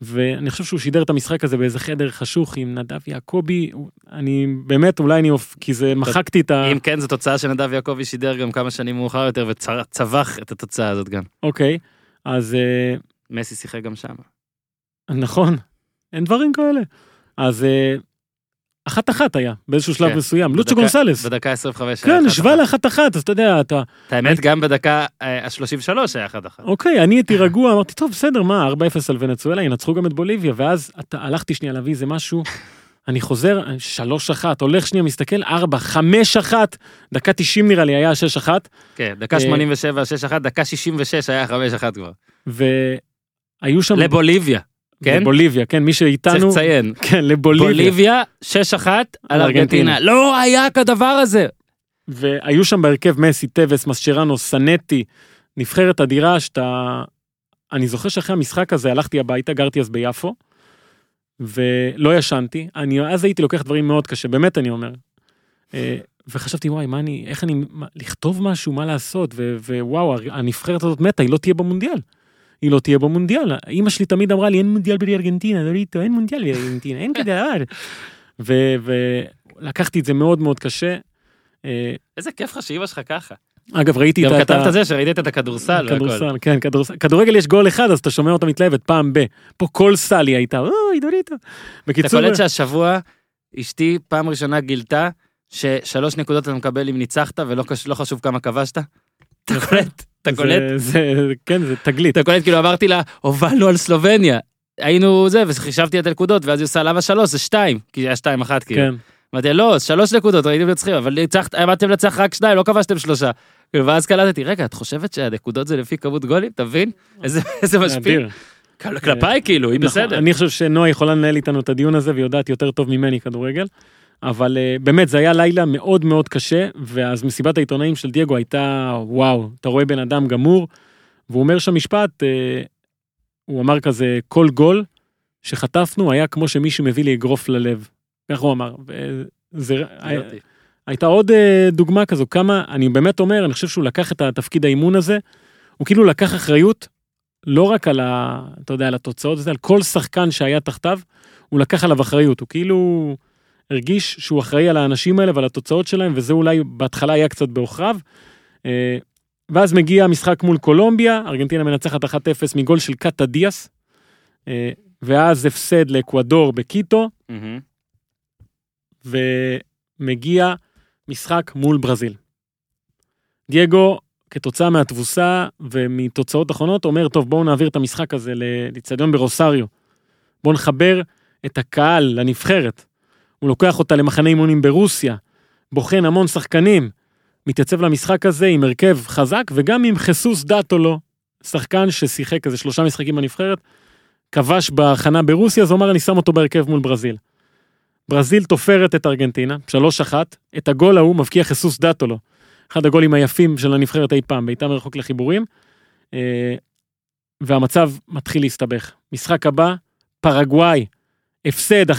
ואני חושב שהוא שידר את המשחק הזה באיזה חדר חשוך עם נדב יעקבי, אני באמת, אולי אני אוף... כי זה מחקתי את ה... אם כן, זו תוצאה שנדב יעקבי שידר גם כמה שנים מאוחר יותר וצבח את התוצאה הזאת גם. אוקיי, אז אה, מסי שיחק גם שם. נכון, אין דברים כאלה. אז אה, אחת אחת היה, באיזשהו שלב כן, מסוים, לוצ'ו גונסלס. בדקה 25. כן, 1-1. לאחת אחת, אז אתה יודע, אתה... האמת, גם בדקה ה-33 היה 1-1. אוקיי, אני הייתי רגוע, אמרתי, טוב, בסדר, מה, 4-0 על ונצואלה, ינצחו גם את בוליביה, ואז אתה, הלכתי שנייה להביא איזה משהו, אני חוזר, 3-1, הולך שנייה, מסתכל, 4, 5-1, דקה 90 נראה לי, היה 6-1, כן, דקה אה, 87, 6-1, דקה 66 היה 5-1 כבר. והיו שם... לבוליביה, כן? לבוליביה, כן, מי צריך שאיתנו, לציין. כן, לבוליביה. בוליביה 6-1 על על ארגנטינה. ארגנטינה. לא היה כדבר הזה. והיו שם בהרכב מסי, טווס, מסצ'רנו, סנטי, נבחרת אדירה שאתה... אני זוכר שאחרי המשחק הזה הלכתי הביתה, גרתי אז ביפו, ולא ישנתי. אני אז הייתי לוקח דברים מאוד קשה, באמת אני אומר. אה, וחשבתי, וואי, מה אני, איך אני, מה, לכתוב משהו, מה לעשות, ו, ווואו, הנבחרת הזאת מתה, היא לא תהיה במונדיאל. היא לא תהיה במונדיאל. אמא שלי תמיד אמרה לי, אין מונדיאל בלי ארגנטינה, דוריטו, אין מונדיאל בלי ארגנטינה, אין כזה דבר. *laughs* ולקחתי את זה מאוד מאוד קשה. אה, איזה כיף לך שאימא שלך ככה. אגב, ראיתי גם את ה- כתבת את זה שראית את הכדורסל. כדורסל, כן, כדורסל. כדורגל יש גול אחד, אז אתה שומע אותה מתלהבת פעם ב. פה כל סלי הייתה, אוי, דוריטו. אתה בקיצור, קולט שהשבוע אשתי פעם ראשונה גילתה ששלוש נקודות אתה מקבל אם ניצחת ולא לא חשוב כמה כבשת. אתה קולט? אתה קולט? כן, זה תגלית. אתה קולט כאילו אמרתי לה הובלנו על סלובניה. היינו זה וחישבתי את הנקודות ואז היא עושה למה שלוש זה שתיים כי היה שתיים אחת כאילו. כן. אמרתי לא שלוש נקודות הייתם מנצחים אבל עמדתם לנצח רק שניים לא כבשתם שלושה. ואז קלטתי רגע את חושבת שהנקודות זה לפי כמות גולים אתה מבין איזה משפיע כלפיי כאילו היא נכון, בסדר. אני חושב שנועה יכולה לנהל איתנו את הדיון הזה והיא יודעת יותר טוב ממני כדורגל. אבל אה, באמת זה היה לילה מאוד מאוד קשה ואז מסיבת העיתונאים של דייגו הייתה וואו אתה רואה בן אדם גמור. והוא אומר שם משפט אה, הוא אמר כזה כל גול שחטפנו היה כמו שמישהו מביא לי אגרוף ללב. כך הוא אמר. יופי. הייתה עוד אה, דוגמה כזו כמה אני באמת אומר אני חושב שהוא לקח את התפקיד האימון הזה. הוא כאילו לקח אחריות לא רק על ה... אתה יודע על התוצאות זה על כל שחקן שהיה תחתיו הוא לקח עליו אחריות הוא כאילו הרגיש שהוא אחראי על האנשים האלה ועל התוצאות שלהם וזה אולי בהתחלה היה קצת בעוכריו. אה, ואז מגיע המשחק מול קולומביה ארגנטינה מנצחת 1-0 מגול של קאטה דיאס. אה, ואז הפסד לאקוודור בקיטו מהמם. ומגיע משחק מול ברזיל. דייגו, כתוצאה מהתבוסה ומתוצאות אחרונות, אומר, טוב, בואו נעביר את המשחק הזה לאצטדיון ברוסריו. בואו נחבר את הקהל לנבחרת. הוא לוקח אותה למחנה אימונים ברוסיה, בוחן המון שחקנים, מתייצב למשחק הזה עם הרכב חזק וגם עם חיסוס דאטולו, שחקן ששיחק איזה שלושה משחקים בנבחרת, כבש בהכנה ברוסיה, אז הוא אמר, אני שם אותו בהרכב מול ברזיל. ברזיל תופרת את ארגנטינה, 3-1, את הגול ההוא מבקיע חיסוס דאטולו. אחד הגולים היפים של הנבחרת אי פעם, בעיטה מרחוק לחיבורים. אה, והמצב מתחיל להסתבך. משחק הבא, פרגוואי, הפסד 1-0,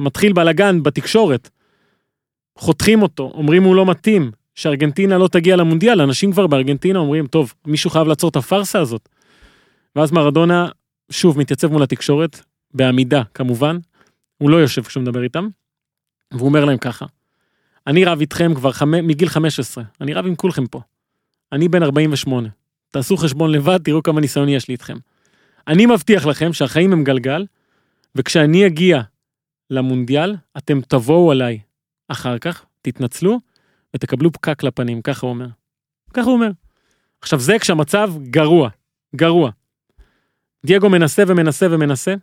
מתחיל בלאגן בתקשורת. חותכים אותו, אומרים הוא לא מתאים, שארגנטינה לא תגיע למונדיאל, אנשים כבר בארגנטינה אומרים, טוב, מישהו חייב לעצור את הפארסה הזאת. ואז מרדונה שוב מתייצב מול התקשורת, בעמידה כמובן, הוא לא יושב כשהוא מדבר איתם, והוא אומר להם ככה, אני רב איתכם כבר חמ... מגיל 15, אני רב עם כולכם פה. אני בן 48, תעשו חשבון לבד, תראו כמה ניסיון יש לי איתכם. אני מבטיח לכם שהחיים הם גלגל, וכשאני אגיע למונדיאל, אתם תבואו עליי אחר כך, תתנצלו, ותקבלו פקק לפנים, ככה הוא אומר. ככה הוא אומר. עכשיו זה כשהמצב גרוע, גרוע. דייגו מנסה ומנסה ומנסה,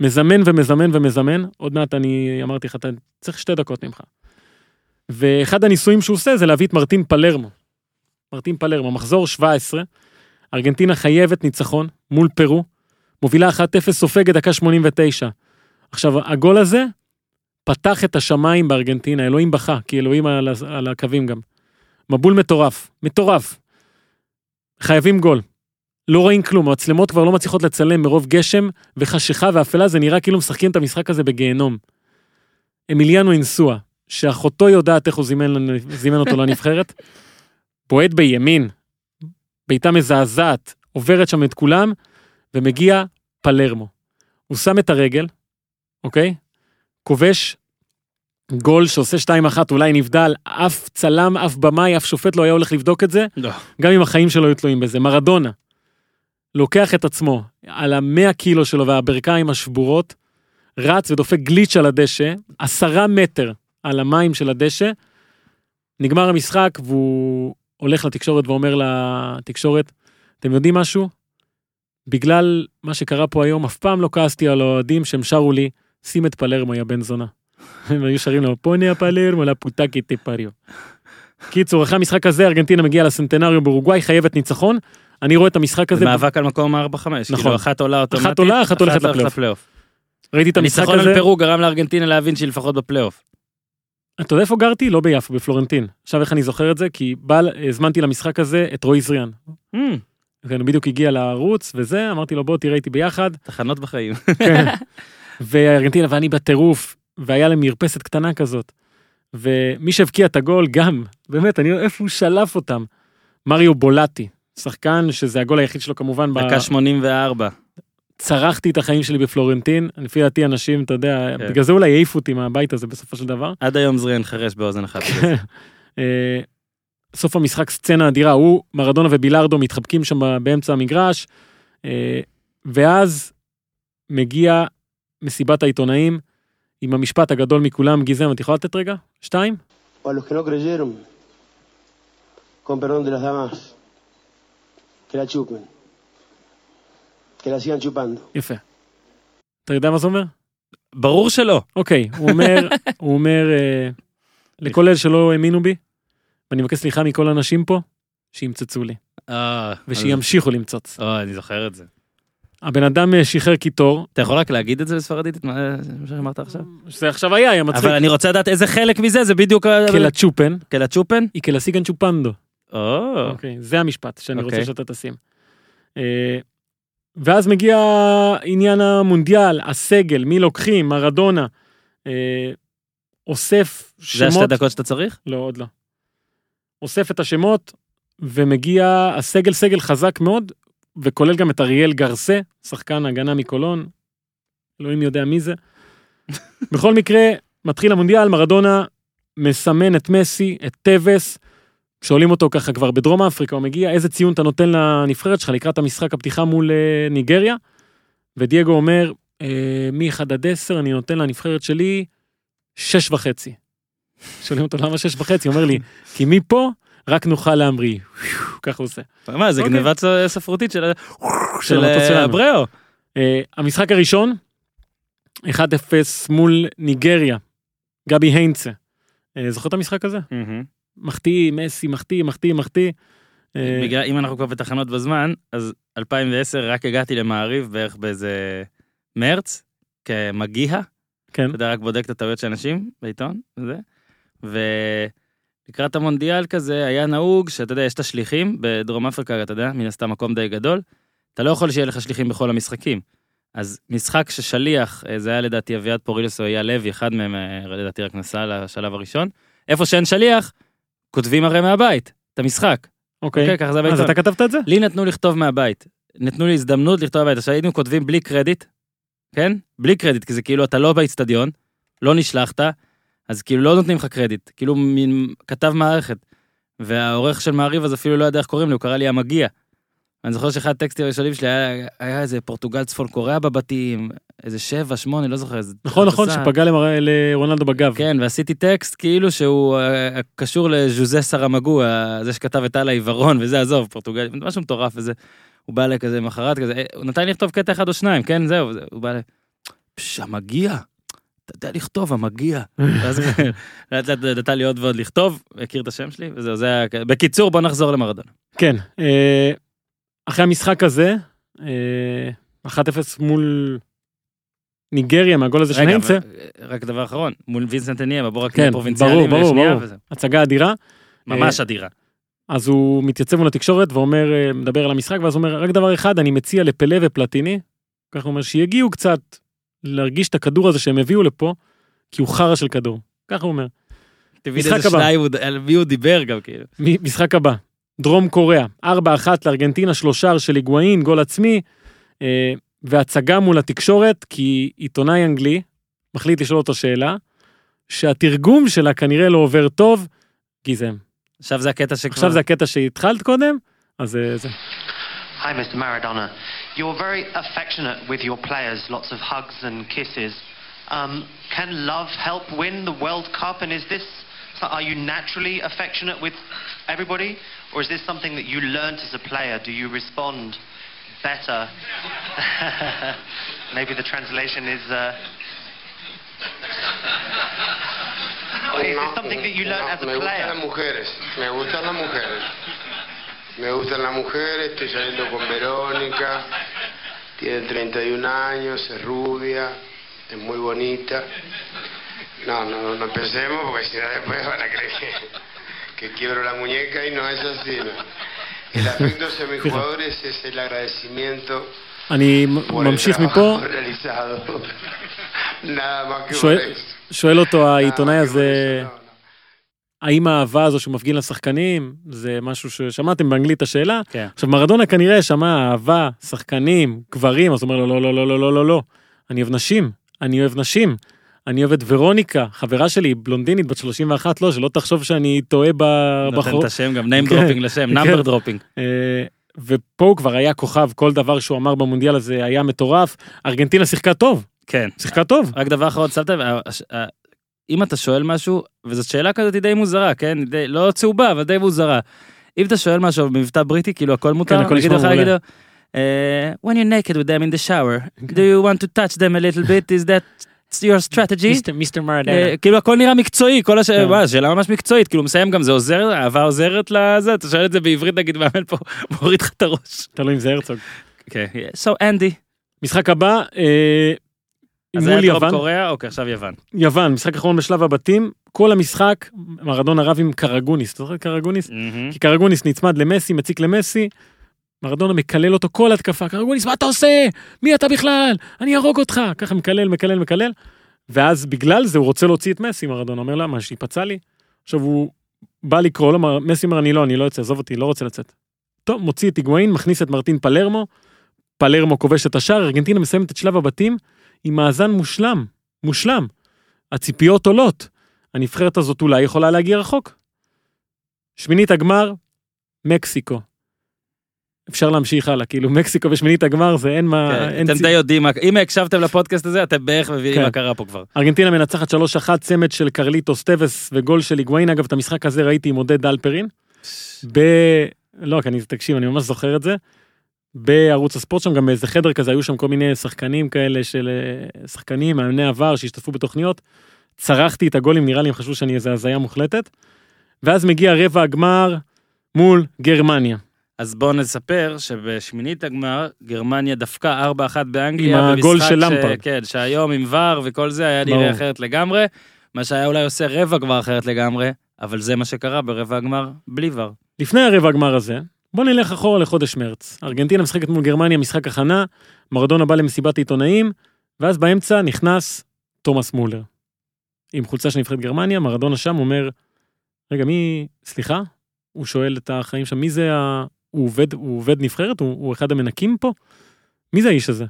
מזמן ומזמן ומזמן, עוד מעט אני אמרתי לך, אתה צריך שתי דקות ממך. ואחד הניסויים שהוא עושה זה להביא את מרטין פלרמו. מרטין פלרמו, מחזור 17, ארגנטינה חייבת ניצחון מול פרו, מובילה 1-0, סופגת דקה 89. עכשיו, הגול הזה פתח את השמיים בארגנטינה, אלוהים בכה, כי אלוהים על, על הקווים גם. מבול מטורף, מטורף. חייבים גול. לא רואים כלום, המצלמות כבר לא מצליחות לצלם מרוב גשם וחשיכה ואפלה, זה נראה כאילו משחקים את המשחק הזה בגיהנום. אמיליאנו אינסואה, שאחותו יודעת איך הוא זימן, זימן אותו לנבחרת, בועט בימין, בעיטה מזעזעת, עוברת שם את כולם, ומגיע פלרמו. הוא שם את הרגל, אוקיי? כובש גול שעושה 2-1, אולי נבדל, אף צלם, אף במאי, אף שופט לא היה הולך לבדוק את זה, לא. גם אם החיים שלו היו תלויים בזה. מרדונה, לוקח את עצמו על המאה קילו שלו והברכיים השבורות, רץ ודופק גליץ' על הדשא, עשרה מטר על המים של הדשא, נגמר המשחק והוא הולך לתקשורת ואומר לתקשורת, אתם יודעים משהו? בגלל מה שקרה פה היום, אף פעם לא כעסתי על האוהדים שהם שרו לי, שים את פלרמו, יא בן זונה. *laughs* הם היו שרים לו, פוניה פלרמו, לה פוטקי טפריו. קיצור, אחרי המשחק הזה, ארגנטינה מגיעה לסנטנריו באורוגוואי, חייבת ניצחון. אני רואה את המשחק הזה, זה מאבק על מקום 4-5. נכון. כאילו אחת עולה אוטומטית. עולה, אחת הולכת לפלייאוף. ראיתי את המשחק הניצחון הזה. על פרו גרם לארגנטינה להבין שהיא לפחות בפלייאוף. אתה יודע איפה גרתי? לא ביפו, בפלורנטין. עכשיו איך אני זוכר את זה? כי הזמנתי למשחק הזה את רועי זריאן. Hmm, כן, הוא בדיוק הגיע לערוץ וזה, אמרתי לו בוא תראה איתי ביחד. תחנות בחיים. *laughs* כן. וארגנטינה ואני בטירוף, והיה להם מרפסת קטנה כזאת. ומי שהבקיע את הגול גם, באמת, אני איפה הוא שלף אותם. מריו בולטי, שחקן שזה הגול היחיד שלו כמובן. ב- דקה 84. צרחתי את החיים שלי בפלורנטין, לפי דעתי אנשים, אתה יודע, כן. בגלל זה אולי העיפו אותי מהבית הזה בסופו של דבר. עד היום זריאן חרש באוזן אחת. סוף המשחק סצנה אדירה, הוא, מרדונה ובילארדו מתחבקים שם באמצע המגרש, אה, ואז מגיע מסיבת העיתונאים עם המשפט הגדול מכולם, גיזם, את יכולה לתת רגע? שתיים? o a los que no creyeron, con perdón de las damas, que la chupen, que la sigan chupando. יפה. אתה יודע מה זה אומר? ברור שלא. אוקיי, הוא אומר, *laughs* הוא אומר אה, לכל אלה שלא האמינו בי, ואני מבקש סליחה מכל האנשים פה, שימצצו לי, אה, ושימשיכו למצוץ. אה, אני זוכר את זה. הבן אדם אה, שחרר קיטור, אתה יכול רק להגיד את זה בספרדית, את מה שאמרת עכשיו? שזה עכשיו היה, היה מצחיק. אבל אני רוצה לדעת איזה חלק מזה, זה בדיוק... קלצ'ופן, קלצ'ופן? היא קלסיגן צ'ופנדו. או, אוקיי, זה המשפט שאני רוצה אוקיי. שאתה תשים. אה, ואז מגיע עניין המונדיאל, הסגל, מי לוקחים, מרדונה. אה, אוסף זה השתי שמות, דקות שאתה צריך? לא, עוד לא. אוסף את השמות, ומגיע הסגל, סגל חזק מאוד, וכולל גם את אריאל גרסה, שחקן הגנה מקולון, אלוהים יודע מי זה. *laughs* בכל מקרה, מתחיל המונדיאל, מרדונה מסמן את מסי, את טווס, שואלים אותו ככה כבר בדרום אפריקה, הוא מגיע, איזה ציון אתה נותן לנבחרת שלך לקראת המשחק הפתיחה מול אה, ניגריה? ודייגו אומר, אה, מ-1 עד 10 אני נותן לנבחרת שלי 6 וחצי. שואלים אותו למה 6 וחצי, אומר לי, כי מפה רק נוכל להמריא. ככה הוא עושה. מה, זה אוקיי. גניבה ספרותית של המטוס אה. אה, המשחק הראשון, 1-0 מול ניגריה, גבי היינצה. אה, זוכר את המשחק הזה? מחטיא, מסי, מחטיא, מחטיא, מחטיא. בגלל, אם אנחנו כבר בתחנות בזמן, אז 2010 רק הגעתי למעריב בערך באיזה מרץ, כמגיהה, כן, אתה יודע, רק בודק את הטעויות של אנשים בעיתון, וזה. ולקראת המונדיאל כזה, היה נהוג שאתה יודע, יש את השליחים בדרום אפריקה, אתה יודע, מן הסתם מקום די גדול. אתה לא יכול שיהיה לך שליחים בכל המשחקים. אז משחק ששליח, אה, זה היה לדעתי אביעד פורילוס או אייל לוי, אחד מהם אה, לדעתי רק נסע לשלב הראשון. איפה שאין שליח, כותבים הרי מהבית, את המשחק. אוקיי. אוקיי, ככה זה אז בעיתון. אתה כתבת את זה? לי נתנו לכתוב מהבית. נתנו לי הזדמנות לכתוב מהבית. עכשיו היינו כותבים בלי קרדיט, כן? בלי קרדיט, כי זה כאילו אתה לא באיצטדיון, לא נשלחת, אז כאילו לא נותנים לך קרדיט. כאילו מין כתב מערכת. והעורך של מעריב אז אפילו לא יודע איך קוראים לי, הוא קרא לי המגיע. אני זוכר שאחד הטקסטים הראשונים שלי היה, היה איזה פורטוגל צפון קוריאה בבתים, איזה שבע, שמונה, לא זוכר. איזה נכון, נכון. שפגע למר- לרונלדו בגב. כן, ועשיתי טקסט כאילו שהוא אה, קשור לז'וזה סרמגו, זה שכתב את על העיוורון וזה, עזוב, פורטוגל, משהו מטורף וזה. הוא בא אליי כזה למחרת כזה, אה, הוא נתן לי לכתוב קטע אחד או שניים, כן, זהו, זה- הוא בא אליי, פש, המגיע, אתה יודע לכתוב, המגיע. ואז *laughs* לאט לאט נתן לי עוד ועוד לכתוב, הכיר את השם שלי, וזהו, זה היה... בקיצור, בוא נחזור למרדונה. כן, אה, אחרי המשחק הזה, אה, 1-0 מול ניגריה מהגול הזה של היינצה, אבל, רק דבר אחרון, מול וינסנט הניאמה, בוא רק כן, נהיה ברור, ברור, לשנייה, ברור. וזהו. הצגה אדירה. ממש אדירה. אז הוא מתייצב מול התקשורת ואומר, אה, מדבר על המשחק, ואז הוא אומר, רק דבר אחד, אני מציע לפלא ופלטיני, ככה הוא אומר, שיגיעו קצת להרגיש את הכדור הזה שהם הביאו לפה, כי הוא חרא של כדור. ככה הוא אומר. תבין איזה. שניים, על מי הוא דיבר גם, כאילו. משחק הבא, דרום קוריאה, 4-1 לארגנטינה, שלושר של היגואין, גול עצמי, אה, והצגה מול התקשורת, כי עיתונאי אנגלי מחליט לשאול אותו שאלה, שהתרגום שלה כנראה לא עובר טוב, גזעם. עכשיו זה הקטע שכבר... עכשיו זה הקטע שהתחלת קודם, אז אה, זה. Hi, Mr. Maradona. You're very affectionate with your players, lots of hugs and kisses. Um, can love help win the World Cup? And is this, are you naturally affectionate with everybody? Or is this something that you learnt as a player? Do you respond better? *laughs* Maybe the translation is. Uh... is this something that you learnt as a me gustan player? las mujeres, me gustan las mujeres. Me gustan las mujeres, estoy saliendo con Verónica, tiene 31 años, es rubia, es muy bonita. No, no, no empecemos porque si no después van a creer que, que quiebro la muñeca y no es así. ¿no? El afecto hacia mis jugadores *laughs* es el agradecimiento אני por el ממשיך trabajo מפה, realizado. Nada más que por שואל, eso. שואל אותו Nada העיתונאי más que por הזה, eso, no, no. האם האהבה הזו שהוא מפגין לשחקנים, זה משהו ששמעתם באנגלית השאלה? כן. עכשיו מרדונה כנראה שמע אהבה, שחקנים, גברים, אז הוא אומר לו לא, לא, לא, לא, לא, לא, לא, אני אוהב נשים, אני אוהב נשים. אני אוהב את ורוניקה, חברה שלי, בלונדינית, בת 31, לא, שלא תחשוב שאני טועה ב- נותן בחור. את השם, גם name כן, dropping לשם, כן. number dropping. אה, ופה הוא כבר היה כוכב, כל דבר שהוא אמר במונדיאל הזה היה מטורף. ארגנטינה שיחקה טוב, כן. שיחקה טוב. רק דבר אחרון, שמת לב, ה- הש- ה- אם אתה שואל משהו, וזאת שאלה כזאת די מוזרה, כן? די, לא צהובה, אבל די מוזרה. אם אתה שואל משהו במבטא בריטי, כאילו הכל מותר, הכל נגיד נשמע מעולה. אה, when you're naked with them in the shower, do you want to touch them a little bit, is that your strategy? מיסטר אה, כאילו הכל נראה מקצועי, כל כן. השאלה, שאלה ממש מקצועית, כאילו מסיים גם זה עוזר, אהבה עוזרת לזה, אתה שואל את זה בעברית נגיד מאמן פה, *laughs* מוריד לך את הראש. תלוי אם זה הרצוג. כן, so אנדי, משחק הבא, אה, אז זה היה מול דרום קוריאה, אוקיי עכשיו יוון. יוון, משחק אחרון בשלב הבתים, כל המשחק, מרדונה רב עם קרגוניס, אתה זוכר קרגוניס? מהמם. כי קרגוניס נצמד למסי, מציק למסי, מרדונה מקלל אותו כל התקפה, קרגוניס, מה אתה עושה? מי אתה בכלל? אני אהרוג אותך. ככה מקלל, מקלל, מקלל. ואז בגלל זה הוא רוצה להוציא את מסי, מרדונה אומר למה, שפצע לי? עכשיו הוא בא לקרוא לו, מר- מסי אומר, אני לא, אני לא יוצא, עזוב אותי, לא רוצה לצאת. טוב, מוציא את היגואין, מכניס את מרטין פלרמו, פלרמו כובש את השער, ארגנטינה מסיימת את שלב הבתים עם מאזן מושלם, מושלם. הציפיות עולות. הנבחרת הזאת אולי יכולה להגיע רחוק. שמינית הגמר, מקסיקו. אפשר להמשיך הלאה, כאילו מקסיקו בשמינית הגמר זה אין מה, כן, אין אתם צי... די יודעים, אם הקשבתם לפודקאסט הזה, אתם בערך מבינים כן. מה קרה פה כבר. ארגנטינה מנצחת 3-1, צמד של קרליטוס טווס וגול של היגואין, אגב את המשחק הזה ראיתי עם עודד דלפרין. ב... לא, כי אני, תקשיב, אני ממש זוכר את זה. בערוץ הספורט שם, גם באיזה חדר כזה, היו שם כל מיני שחקנים כאלה של אה, שחקנים, מאמני עבר שהשתתפו בתוכניות. צרחתי את הגולים, נראה לי הם חשבו שאני איזה הזיה מוחלטת. ואז מגיע רבע הגמר מול גרמניה. אז בואו נספר שבשמינית הגמר, גרמניה דפקה 4-1 באנגליה. עם הגול של ש- למפרד. כן, שהיום עם ור וכל זה היה נראה. אחרת לגמרי. מה שהיה אולי עושה רבע גמר אחרת לגמרי, אבל זה מה שקרה ברבע הגמר בלי ור. לפני הרבע הגמר הזה, בוא נלך אחורה לחודש מרץ. ארגנטינה משחקת מול גרמניה משחק הכנה, מרדונה בא למסיבת עיתונאים, ואז באמצע נכנס תומאס מולר. עם חולצה של נבחרת גרמניה, מרדונה שם אומר, רגע, מי, סליחה? הוא שואל את החיים שם, מי זה ה... הוא עובד, הוא עובד נבחרת? הוא, הוא אחד המנקים פה? מי זה האיש הזה?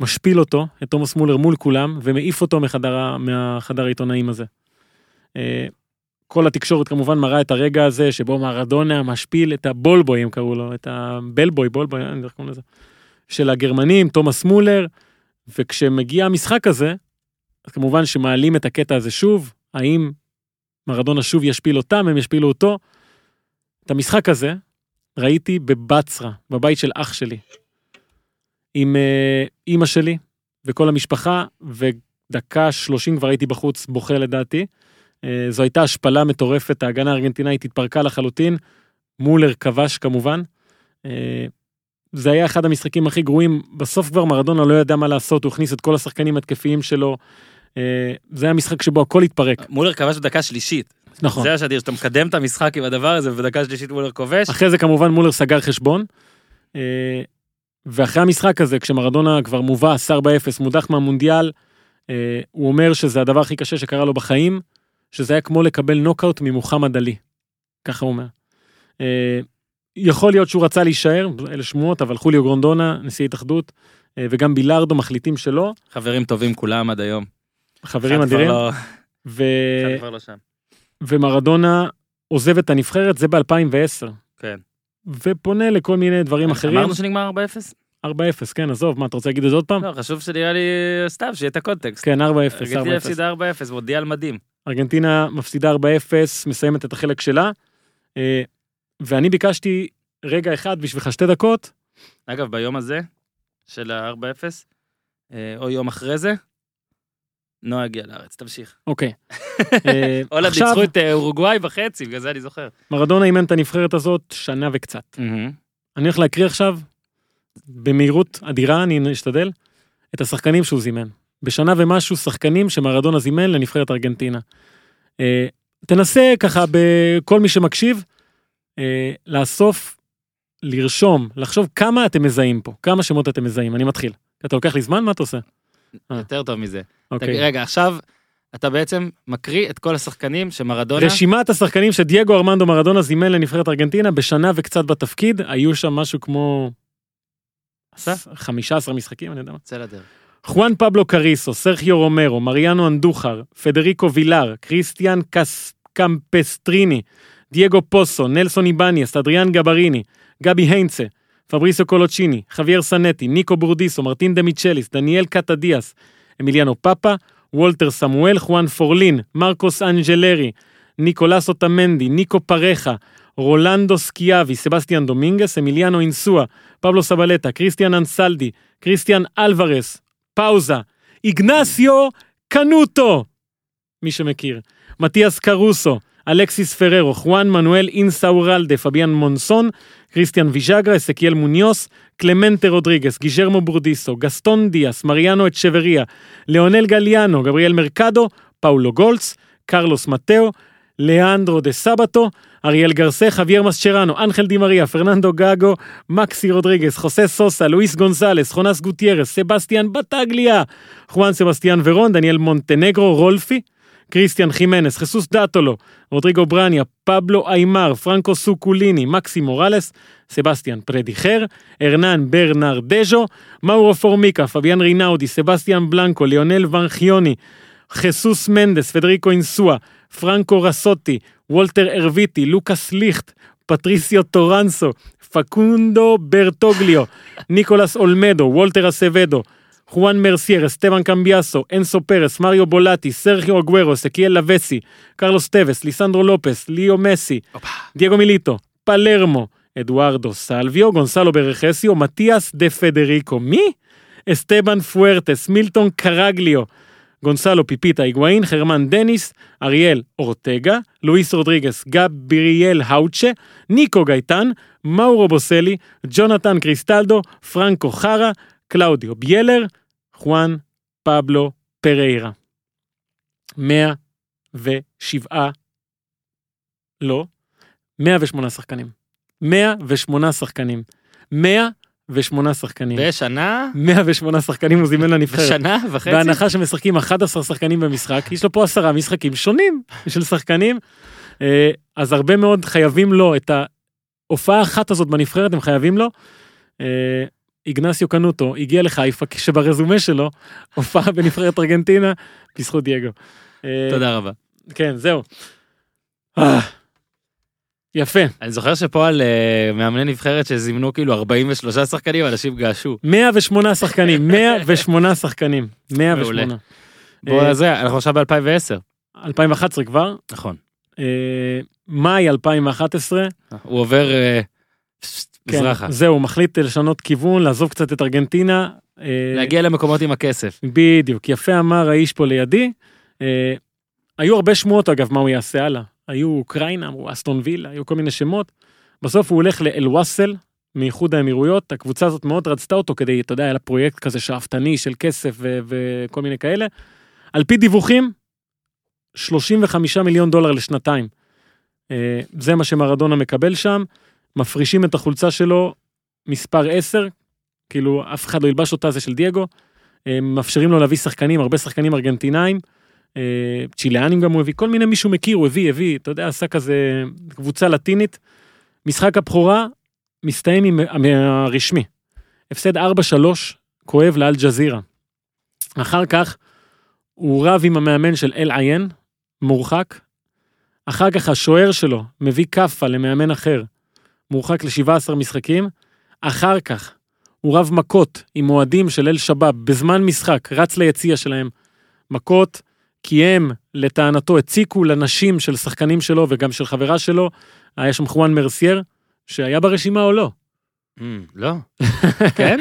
משפיל אותו, את תומאס מולר מול כולם, ומעיף אותו מחדר, מהחדר העיתונאים הזה. אה, כל התקשורת כמובן מראה את הרגע הזה שבו מרדונה משפיל את הבולבוי, הם קראו לו, את הבלבוי, בולבוי, אני לא קוראים לזה, של הגרמנים, תומאס מולר, וכשמגיע המשחק הזה, אז כמובן שמעלים את הקטע הזה שוב, האם מרדונה שוב ישפיל אותם, הם ישפילו אותו. את המשחק הזה ראיתי בבצרה, בבית של אח שלי, עם אה, אימא שלי וכל המשפחה, דקה 30 כבר הייתי בחוץ בוכה לדעתי. אה, זו הייתה השפלה מטורפת, ההגנה הארגנטינאית התפרקה לחלוטין. מולר כבש כמובן. אה, זה היה אחד המשחקים הכי גרועים, בסוף כבר מרדונה לא ידע מה לעשות, הוא הכניס את כל השחקנים התקפיים שלו. אה, זה היה משחק שבו הכל התפרק. מולר כבש בדקה שלישית. נכון. זה השדיר, שאתה מקדם את המשחק עם הדבר הזה, ובדקה שלישית מולר כובש. אחרי זה כמובן מולר סגר חשבון. ואחרי המשחק הזה, כשמרדונה כבר מובס 4-0, מודח מהמונדיאל, הוא אומר שזה הדבר הכי קשה שקרה לו בחיים, שזה היה כמו לקבל נוקאוט ממוחמד עלי. ככה הוא אומר. אה, יכול להיות שהוא רצה להישאר, אלה שמועות, אבל חוליו גרונדונה, נשיא התאחדות, אה, וגם בילארדו מחליטים שלא, חברים טובים כולם עד היום. חברים אדירים, לא- ו... לא. ומרדונה עוזב את הנבחרת, זה ב-2010. כן. ופונה לכל מיני דברים אחרים. אמרנו שנגמר 4-0? 4-0, כן, עזוב, מה, אתה רוצה להגיד את זה עוד פעם? לא, חשוב שנראה לי סתם, שיהיה את הקונטקסט. כן, 4-0, 4-0. ארגנטינה הפסידה 4-0, מודיע על מדהים. ארגנטינה מפסידה 4-0, מסיימת את החלק שלה. אה, ואני ביקשתי רגע אחד בשבילך שתי דקות, אגב, ביום הזה, של ה-4-0, אה, או יום אחרי זה, נועה הגיע לארץ, תמשיך. אוקיי. *laughs* אה, הולנד ניצחו את אורוגוואי בחצי, בגלל זה אני זוכר. מרדונה אימן את הנבחרת הזאת שנה וקצת. אני הולך להקריא עכשיו, במהירות אדירה, אני אשתדל, את השחקנים שהוא זימן. בשנה ומשהו שחקנים שמרדונה זימן לנבחרת ארגנטינה. אה, תנסה ככה בכל מי שמקשיב, אה, לאסוף, לרשום, לחשוב כמה אתם מזהים פה, כמה שמות אתם מזהים. אני מתחיל. אתה לוקח לי זמן? מה אתה עושה? אה. יותר טוב מזה. אוקיי. רגע, עכשיו אתה בעצם מקריא את כל השחקנים שמרדונה... רשימת השחקנים שדייגו ארמנדו מרדונה זימן לנבחרת ארגנטינה בשנה וקצת בתפקיד, היו שם משהו כמו... עשה? 15 משחקים, אני יודע מה. צא לדרך. חואן פבלו קריסו, סרחיו רומרו, מריאנו אנדוחר, פדריקו וילר, קריסטיאן קס... קמפסטריני, דייגו פוסו, נלסון איבניאס, אדריאן גבריני, גבי היינצה, פבריסו קולוצ'יני, חוויאר סנטי, ניקו בורדיסו, מרטין דה מיצ'ליס, דניאל קטה דיאס, אמיליאנו פאפה, וולטר סמואל, חואן פורלין, מרקוס אנג'לרי, ניקולס אוטמנדי, ניקו פרחה, רולנדו סקיאבי, סבסטיאן דומינגס, אמיליאנו אינסואה, פבלו סבלטה, קריסטיאן אנסלדי, קריסטיאן אלוורס, פאוזה, איגנסיו קנוטו, מי שמכיר, מתיאס קרוסו, אלכסיס פררו, חואן מנואל אינסאורלדה, פביאן מונסון, קריסטיאן ויז'אגרה, אסקיאל מוניוס, קלמנטה רודריגס, גיז'רמו בורדיסו, גסטון דיאס, מריאנו אצ'בריה, ליאונל גליאנו, גבריאל מרקדו, פאולו גולץ, קרלוס מטאו, ליאנדרו דה סבתו, אריאל גרסה, חוויאר מסצ'רנו, אנחל די מריה, פרננדו גגו, מקסי רודריגס, חוסה סוסה, לואיס גונסלס, חונס גוטיירס, סבסטיאן בטגליה, חואן סבסטיאן ורון, דניאל מונטנגרו, רולפי, קריסטיאן חימנס, חיסוס דאטולו, רודריגו ברניה, פבלו איימר, פרנקו סוקוליני, מקסי מורלס, סבסטיאן פרדיחר, ארנן ברנרדז'ו, מאורו פורמיקה, פביאן רינאודי, סבסטיאן בלנקו, ליאונל ונחיוני, חיסוס מנדס, פדריקו אינסואה, פרנקו רסוטי, וולטר ארביטי, לוקאס ליכט, פטריסיו טורנסו, פקונדו ברטוגליו, ניקולס אולמדו, וולטר אסבדו, חואן מרסייר, אסטבן קמביאסו, אנסו פרס, מריו בולטי, סרחיו אגוורו, סקיאל לבסי, קרלוס טבס, ליסנדרו לופס, ליאו מסי, דייגו מיליטו, פלרמו, אדוארדו סלוויו, גונסלו ברכסיו, מתיאס דה פדריקו, מי? אסטבן פוארטס, מילטון קרגליו, גונסלו פיפיטה היגואין, חרמן דניס, אריאל אורטגה, לואיס רודריגס, גבריאל האוצ'ה, ניקו גייטן, מאורו בוסלי, ג'ונתן קריסטלדו, פרנקו חרה, קלאודיו ביילר, חואן פבלו פריירה. 107, לא, 108 שחקנים. 108 שחקנים. 108 שחקנים. בשנה, 108 שחקנים הוא זימן לנבחרת. בשנה וחצי. בהנחה שמשחקים 11 שחקנים במשחק, יש לו פה עשרה משחקים שונים של שחקנים, אה, אז הרבה מאוד חייבים לו את ההופעה האחת הזאת בנבחרת, הם חייבים לו. אה, איגנסיו קנוטו הגיע לחיפה כשברזומה שלו הופעה בנבחרת ארגנטינה בזכות דייגו. אה, תודה רבה. כן, זהו. אה, יפה. אני זוכר שפה על אה, מאמני נבחרת שזימנו כאילו 43 שחקנים, אנשים געשו. 108 שחקנים, *laughs* 108 שחקנים, 108. מעולה. בוא, אה, זה, אנחנו עכשיו ב-2010. 2011 כבר, נכון. אה, מאי 2011, הוא עובר אה, כן, מזרחה. זהו, מחליט לשנות כיוון, לעזוב קצת את ארגנטינה. אה, להגיע למקומות עם הכסף. בדיוק, יפה אמר האיש פה לידי. אה, היו הרבה שמועות אגב מה הוא יעשה הלאה. היו אוקראינה, אמרו אסטון וילה, היו כל מיני שמות. בסוף הוא הולך לאל-וואסל מאיחוד האמירויות, הקבוצה הזאת מאוד רצתה אותו כדי, אתה יודע, היה לה פרויקט כזה שאפתני של כסף ו- וכל מיני כאלה. על פי דיווחים, 35 מיליון דולר לשנתיים. אה, זה מה שמרדונה מקבל שם, מפרישים את החולצה שלו מספר 10, כאילו אף אחד לא ילבש אותה, זה של דייגו. אה, מאפשרים לו להביא שחקנים, הרבה שחקנים ארגנטינאים. אה, צ'יליאנים גם הוא הביא, כל מיני מישהו מכיר, הוא הביא, הביא, אתה יודע, עשה כזה קבוצה לטינית. משחק הבכורה מסתיים עם עם הרשמי. הפסד 4-3, כואב לאל ג'זירה. אחר כך הוא רב עם המאמן של אל עיין, מורחק. אחר כך השוער שלו מביא כאפה למאמן אחר, מורחק ל-17 משחקים. אחר כך הוא רב מכות עם אוהדים של אל שבאב בזמן משחק, רץ ליציע שלהם. מכות, כי הם, לטענתו, הציקו לנשים של שחקנים שלו וגם של חברה שלו. היה שם חואן מרסייר, שהיה ברשימה או לא. לא. *laughs* כן?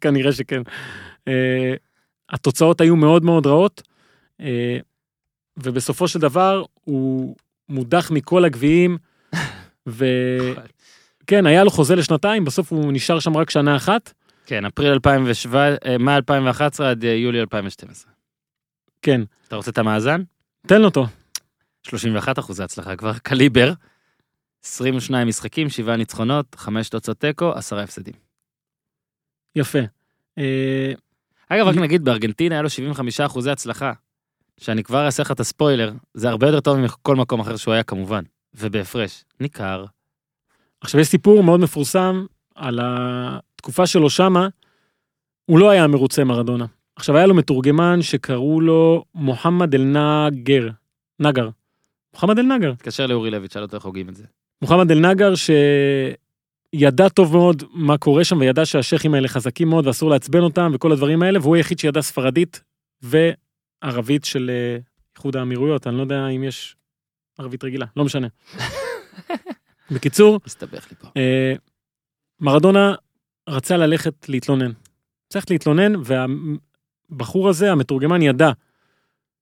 כנראה שכן. אה, התוצאות היו מאוד מאוד רעות, אה, ובסופו של דבר הוא מודח מכל הגביעים, וכן, *laughs* היה לו חוזה לשנתיים, בסוף הוא נשאר שם רק שנה אחת. כן, אפריל 2017, מ-2011 עד אה, יולי 2012. כן, אתה רוצה את המאזן? תן אותו. 31 אחוזי הצלחה כבר, *laughs* קליבר. 22 משחקים, 7 ניצחונות, 5 תוצאות תיקו, 10 הפסדים. יפה. אה, אגב, רק נגיד, בארגנטינה היה לו 75 אחוזי הצלחה. שאני כבר אעשה לך את הספוילר, זה הרבה יותר טוב מכל מקום אחר שהוא היה כמובן, ובהפרש. ניכר. עכשיו יש סיפור מאוד מפורסם על התקופה שלו שמה, הוא לא היה מרוצה מרדונה. עכשיו היה לו מתורגמן שקראו לו מוחמד אל-נאגר, נגר. מוחמד אל-נגר. תתקשר לאורי לוי, תשאל אותו איך הוגים את זה. מוחמד אל-נגר שידע טוב מאוד מה קורה שם וידע שהשייחים האלה חזקים מאוד ואסור לעצבן אותם וכל הדברים האלה, והוא היחיד שידע ספרדית וערבית של אה, איחוד האמירויות, אני לא יודע אם יש ערבית רגילה, לא משנה. *laughs* בקיצור, הסתבך לי פה. אה, מרדונה רצה ללכת להתלונן. צריך להתלונן, והבחור הזה, המתורגמן, ידע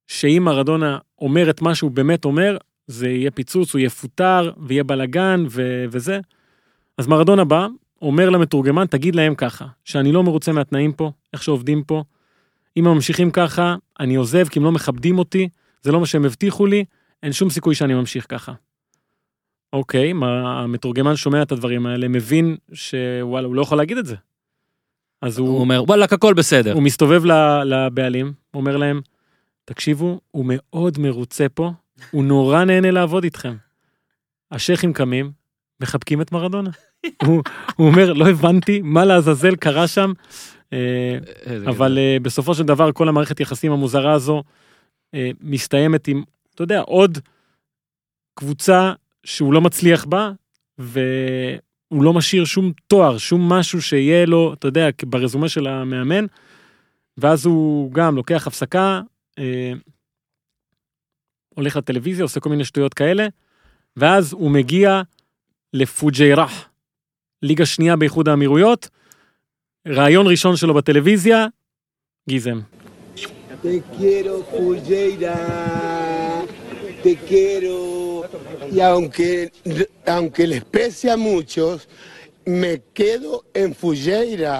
שאם מרדונה אומר את מה שהוא באמת אומר, זה יהיה פיצוץ, הוא יפוטר, ויהיה בלאגן ו- וזה. אז מרדונה בא, אומר למתורגמן, תגיד להם ככה, שאני לא מרוצה מהתנאים פה, איך שעובדים פה. אם הם ממשיכים ככה, אני עוזב כי הם לא מכבדים אותי, זה לא מה שהם הבטיחו לי, אין שום סיכוי שאני ממשיך ככה. אוקיי, מה, המתורגמן שומע את הדברים האלה, מבין שוואלה, הוא לא יכול להגיד את זה. אז הוא, הוא אומר, וואלכ, הכל בסדר. הוא מסתובב לבעלים, אומר להם, תקשיבו, הוא מאוד מרוצה פה, הוא נורא נהנה לעבוד איתכם. השייחים קמים, מחבקים את מרדונה. *laughs* הוא, הוא אומר, לא הבנתי מה לעזאזל קרה שם, אה, איזה אבל. אה, בסופו של דבר כל המערכת יחסים המוזרה הזו אה, מסתיימת עם, אתה יודע, עוד קבוצה שהוא לא מצליח בה, והוא לא משאיר שום תואר, שום משהו שיהיה לו, אתה יודע, ברזומה של המאמן, ואז הוא גם לוקח הפסקה, אה, הולך לטלוויזיה, עושה כל מיני שטויות כאלה, ואז הוא מגיע לפוג'יירח, ליגה שנייה באיחוד האמירויות, ראיון ראשון שלו בטלוויזיה, גיזם. Te quiero. Te quiero. Y aunque, aunque les pese a muchos, me quedo en Fulleira.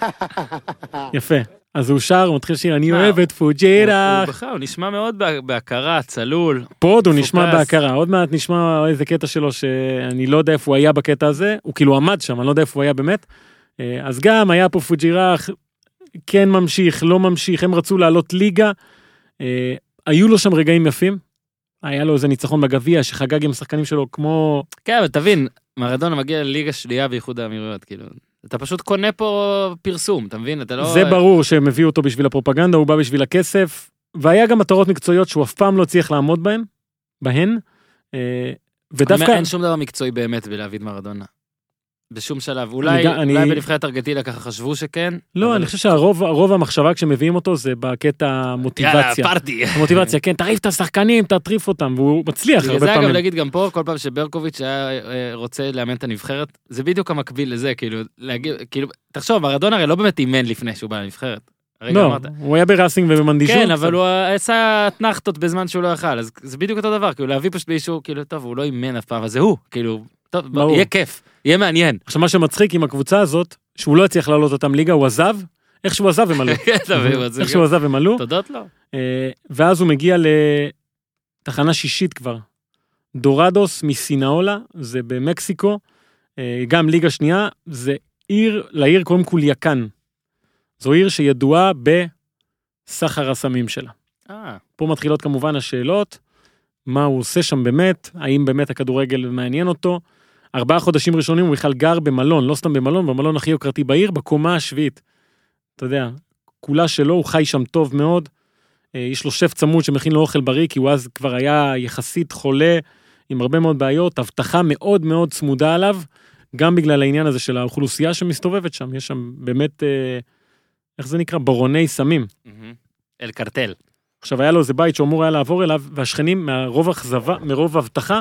*laughs* יפה. אז הוא שר, הוא מתחיל שיר, אני אוהב את הוא פוג'יירח. בכלל, הוא נשמע מאוד בה- בהכרה, צלול. פה עוד הוא נשמע. בהכרה, עוד מעט נשמע איזה קטע שלו שאני לא יודע איפה הוא היה בקטע הזה, הוא כאילו עמד שם, אני לא יודע איפה הוא היה באמת. אה, אז גם היה פה פוג'ירח, כן ממשיך, לא ממשיך, הם רצו לעלות ליגה. אה, היו לו שם רגעים יפים, היה לו איזה ניצחון בגביע שחגג עם השחקנים שלו כמו... כן, אבל תבין, מרדונה מגיע לליגה שנייה באיחוד האמירויות, כאילו, אתה פשוט קונה פה פרסום, אתה מבין? אתה לא... זה ברור שהם הביאו אותו בשביל הפרופגנדה, הוא בא בשביל הכסף, והיה גם מטרות מקצועיות שהוא אף פעם לא הצליח לעמוד בהן, בהן. אה, ודווקא... אין שום דבר מקצועי באמת בלהביא את מרדונה. בשום שלב. אולי אני- אולי בנבחרת ארגנטינה ככה חשבו שכן. לא, אבל- אני חושב שהרוב הרוב המחשבה כשמביאים אותו זה בקטע יאללה, המוטיבציה. פארטי. המוטיבציה, כן, תעיף את השחקנים, תטריף אותם, והוא מצליח הרבה זה אגב פעמים. להגיד גם פה, כל פעם שברקוביץ' היה אה, רוצה לאמן את הנבחרת, זה בדיוק המקביל לזה, כאילו, להגיד, כאילו, תחשוב, מרדונה הרי לא באמת אימן לפני שהוא בא לנבחרת. לא, אמרת. הוא היה בראסינג ובמנדישות. כן, אבל הוא עשה אתנחתות בזמן שהוא לא יכל, אז זה בדיוק אותו דבר, כאילו להביא פשוט מישהו, כאילו, טוב, הוא לא אימן אף פעם, אבל זה הוא, כאילו, טוב, ברור. יהיה כיף, יהיה מעניין. עכשיו מה שמצחיק עם הקבוצה הזאת, שהוא לא הצליח לעלות אותם ליגה, הוא עזב, איך שהוא עזב הם עלו. *laughs* כן, איך שהוא עזב הם עלו, תודות לו. אה, ואז הוא מגיע לתחנה שישית כבר. דורדוס מסינאולה, זה במקסיקו, אה, גם ליגה שנייה, זה עיר, לעיר קוראים קוליאקן. זו עיר שידועה בסחר הסמים שלה. אה, פה מתחילות כמובן השאלות, מה הוא עושה שם באמת, האם באמת הכדורגל מעניין אותו. ארבעה חודשים ראשונים הוא בכלל גר במלון, לא סתם במלון, במלון הכי יוקרתי בעיר, בקומה השביעית. אתה יודע, כולה שלו, הוא חי שם טוב מאוד. אה, יש לו שף צמוד שמכין לו אוכל בריא, כי הוא אז כבר היה יחסית חולה, עם הרבה מאוד בעיות, אבטחה מאוד מאוד צמודה עליו, גם בגלל העניין הזה של האוכלוסייה שמסתובבת שם, יש שם באמת, אה, איך זה נקרא? ברוני סמים. אל קרטל. עכשיו היה לו איזה בית שהוא אמור היה לעבור אליו, והשכנים מהרוב אכזבה, מרוב הבטחה,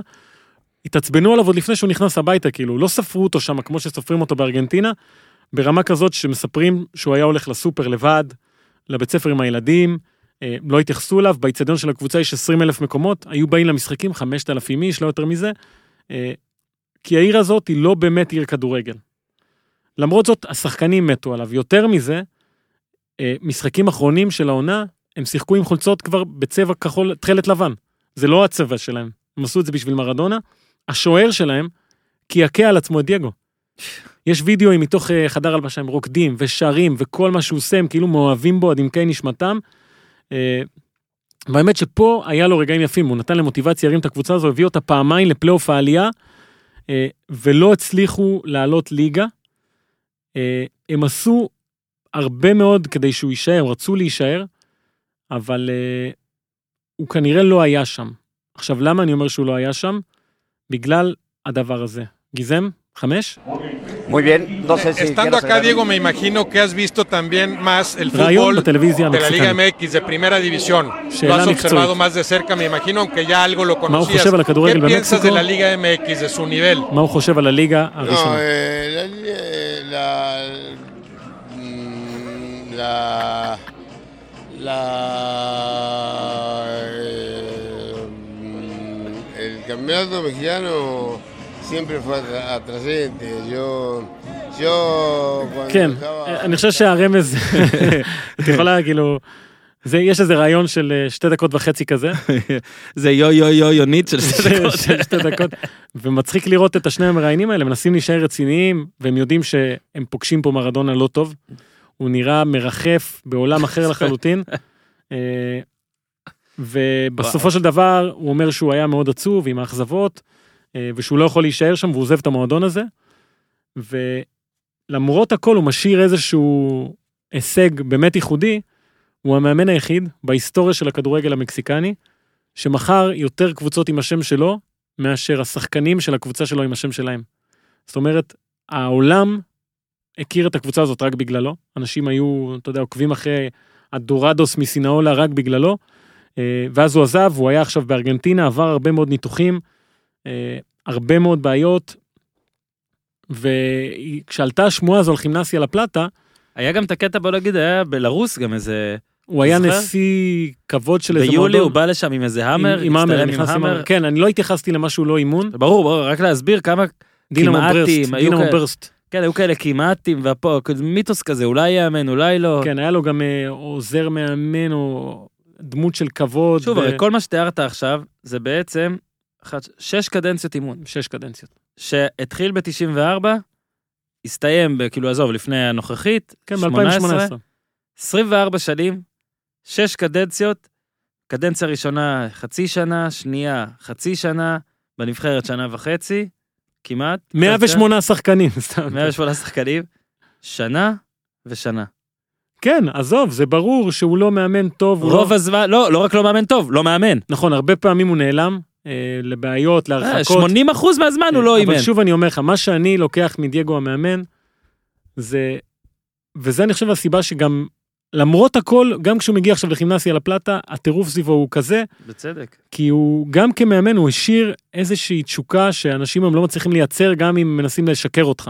התעצבנו עליו עוד לפני שהוא נכנס הביתה, כאילו, לא ספרו אותו שם כמו שסופרים אותו בארגנטינה, ברמה כזאת שמספרים שהוא היה הולך לסופר לבד, לבית ספר עם הילדים, אה, לא התייחסו אליו, באיצטדיון של הקבוצה יש 20 אלף מקומות, היו באים למשחקים 5,000 איש, לא יותר מזה, אה, כי העיר הזאת היא לא באמת עיר כדורגל. למרות זאת, השחקנים מתו עליו. יותר מזה, אה, משחקים אחרונים של העונה, הם שיחקו עם חולצות כבר בצבע כחול, תכלת לבן. זה לא הצבע שלהם. הם עשו את זה בשביל מרדונה. השוער שלהם קעקע על עצמו את דייגו. יש וידאוים מתוך אה, חדר הלבשה, הם רוקדים ושרים וכל מה שהוא עושה, הם כאילו מאוהבים בו עד עמקי נשמתם. אה, והאמת שפה היה לו רגעים יפים, הוא נתן למוטיבציה, הרים את הקבוצה הזו, הביא אותה פעמיים לפלייאוף העלייה, אה, ולא הצליחו לעלות ליגה. הם עשו הרבה מאוד כדי שהוא יישאר, רצו להישאר, אבל הוא כנראה לא היה שם. עכשיו, למה אני אומר שהוא לא היה שם? בגלל הדבר הזה. גיזם, חמש? Muy bien, no sé si Estando quieras acá, agregar- Diego, me imagino que has visto también más el רעיון fútbol בטלוויזיה de la Liga המקסיקנית. MX de primera división. Sheila Lo has observado מקצועית. más de cerca, me imagino, aunque ya algo lo הוא conocías. חושב על הכדורגל ¿Qué piensas de במקסיקו? la Liga MX, de su nivel? מה הוא חושב על הליגה No, הראשונה? eh, la, li- la, mm, la, la, eh, mm, el campeonato mexicano siempre fue atra- atrayente. Yo, yo cuando כן, estaba- אני חושב שהרמז, *laughs* את יכולה כאילו, זה, יש איזה רעיון של אה, שתי דקות וחצי כזה, *laughs* זה יו יו יו יונית של שתי *laughs* דקות. של שתי דקות, ומצחיק לראות את השני המראיינים האלה, מנסים להישאר רציניים, והם יודעים שהם פוגשים פה מרדונה לא טוב. הוא נראה מרחף בעולם אחר לחלוטין. ובסופו של דבר הוא אומר שהוא היה מאוד עצוב עם האכזבות, אה, ושהוא לא יכול להישאר שם והוא עוזב את המועדון הזה. ולמרות הכל הוא משאיר איזשהו הישג באמת ייחודי, הוא המאמן היחיד בהיסטוריה של הכדורגל המקסיקני, שמכר יותר קבוצות עם השם שלו, מאשר השחקנים של הקבוצה שלו עם השם שלהם. זאת אומרת, העולם הכיר את הקבוצה הזאת רק בגללו, אנשים היו, אתה יודע, עוקבים אחרי הדורדוס מסינאולה רק בגללו, ואז הוא עזב, הוא היה עכשיו בארגנטינה, עבר הרבה מאוד ניתוחים, אה, הרבה מאוד בעיות, וכשעלתה השמועה הזו על כימנסיה לפלטה, היה גם את הקטע, בוא נגיד, היה בלרוס גם איזה... הוא היה זוכר? נשיא כבוד של איזה ביולי הוא מועדון. בא לשם עם איזה המר, עם המר, הצטלם נכנס עם המר. כן, אני לא התייחסתי למה שהוא לא אימון. ברור, ברור, רק להסביר כמה כמעטים, היו כאלה. כן, היו כאלה כמעטים, והפה, מיתוס כזה, אולי יאמן, אולי לא. כן, היה לו גם אה, עוזר מאמן או דמות של כבוד. שוב, ו- כל מה שתיארת עכשיו, זה בעצם שש קדנציות אימון, שש קדנציות. שהתחיל ב-94, הסתיים, ב- כאילו, עזוב, לפני הנוכחית, כן, 18, ב-2018. 24 שנים, שש קדנציות, קדנציה ראשונה חצי שנה, שנייה חצי שנה, בנבחרת שנה וחצי, כמעט. 108 שחקנים, סתם. 108 שחקנים, שנה ושנה. כן, עזוב, זה ברור שהוא לא מאמן טוב. הוא רוב לא... הזמן, לא, לא רק לא מאמן טוב, לא מאמן. נכון, הרבה פעמים הוא נעלם. אה, לבעיות, אה, להרחקות. 80 אחוז מהזמן הוא לא אימן. אבל שוב אני אומר לך, מה שאני לוקח מדייגו המאמן, זה, וזה אני חושב הסיבה שגם, למרות הכל, גם כשהוא מגיע עכשיו לכימנסיה לפלטה, הטירוף סביבו הוא כזה, בצדק. כי הוא, גם כמאמן, הוא השאיר איזושהי תשוקה שאנשים היום לא מצליחים לייצר, גם אם מנסים לשקר אותך.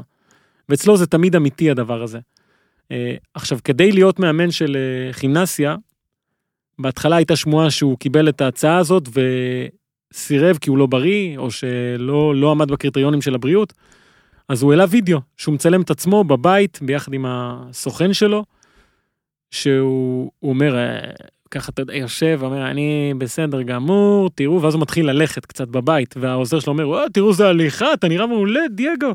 ואצלו זה תמיד אמיתי הדבר הזה. אה, עכשיו, כדי להיות מאמן של אה, כימנסיה, בהתחלה הייתה שמועה שהוא קיבל את ההצעה הזאת וסירב כי הוא לא בריא, או שלא לא עמד בקריטריונים של הבריאות, אז הוא העלה וידאו, שהוא מצלם את עצמו בבית ביחד עם הסוכן שלו, שהוא הוא אומר, אה, ככה אתה יודע, יושב, אומר, אני בסדר גמור, תראו, ואז הוא מתחיל ללכת קצת בבית, והעוזר שלו אומר, "וואו, תראו, זה הליכה, אתה נראה מעולה, דייגו.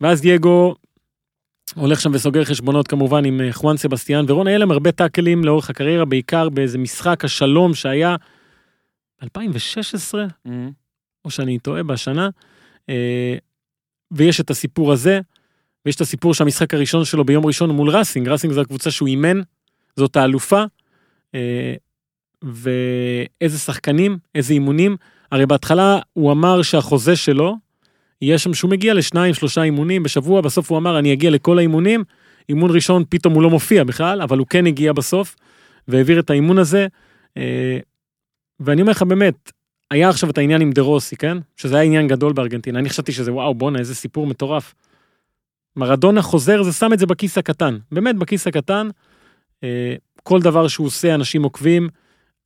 ואז דייגו הולך שם וסוגר חשבונות כמובן עם אה, חואן סבסטיאן ורון, היה להם הרבה טאקלים לאורך הקריירה, בעיקר באיזה משחק השלום שהיה 2016, או שאני טועה בשנה, אה, ויש את הסיפור הזה, ויש את הסיפור שהמשחק הראשון שלו ביום ראשון מול ראסינג, ראסינג זו הקבוצה שהוא אימן, זאת האלופה, אה, ואיזה שחקנים, איזה אימונים, הרי בהתחלה הוא אמר שהחוזה שלו, יהיה שם שהוא מגיע לשניים, שלושה אימונים בשבוע, בסוף הוא אמר, אני אגיע לכל האימונים, אימון ראשון פתאום הוא לא מופיע בכלל, אבל הוא כן הגיע בסוף, והעביר את האימון הזה, אה, ואני אומר לך באמת, היה עכשיו את העניין עם דה רוסי, כן? שזה היה עניין גדול בארגנטינה, אני חשבתי שזה וואו, בואנה, איזה סיפור מטורף. מרדונה חוזר, זה שם את זה בכיס הקטן, באמת בכיס הקטן, אה, כל דבר שהוא עושה, אנשים עוקבים,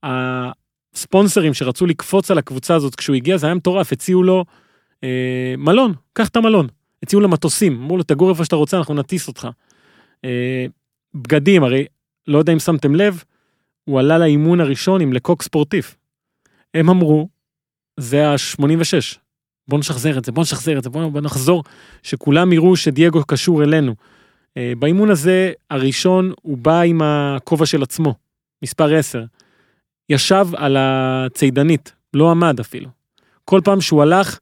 הספונסרים שרצו לקפוץ על הקבוצה הזאת כשהוא הגיע, זה היה מטורף, הציעו לו אה, מלון, קח את המלון. הציעו לו מטוסים, אמרו לו, תגור איפה שאתה רוצה, אנחנו נטיס אותך. אה, בגדים, הרי לא יודע אם שמתם לב, הוא עלה לאימון הראשון עם לקוק ספורטיף. הם אמרו, זה ה-86, בוא נשחזר את זה, בוא נשחזר את זה, בוא נחזור, שכולם יראו שדייגו קשור אלינו. אה, באימון הזה, הראשון, הוא בא עם הכובע של עצמו, מספר 10. ישב על הצידנית, לא עמד אפילו. כל פעם שהוא הלך,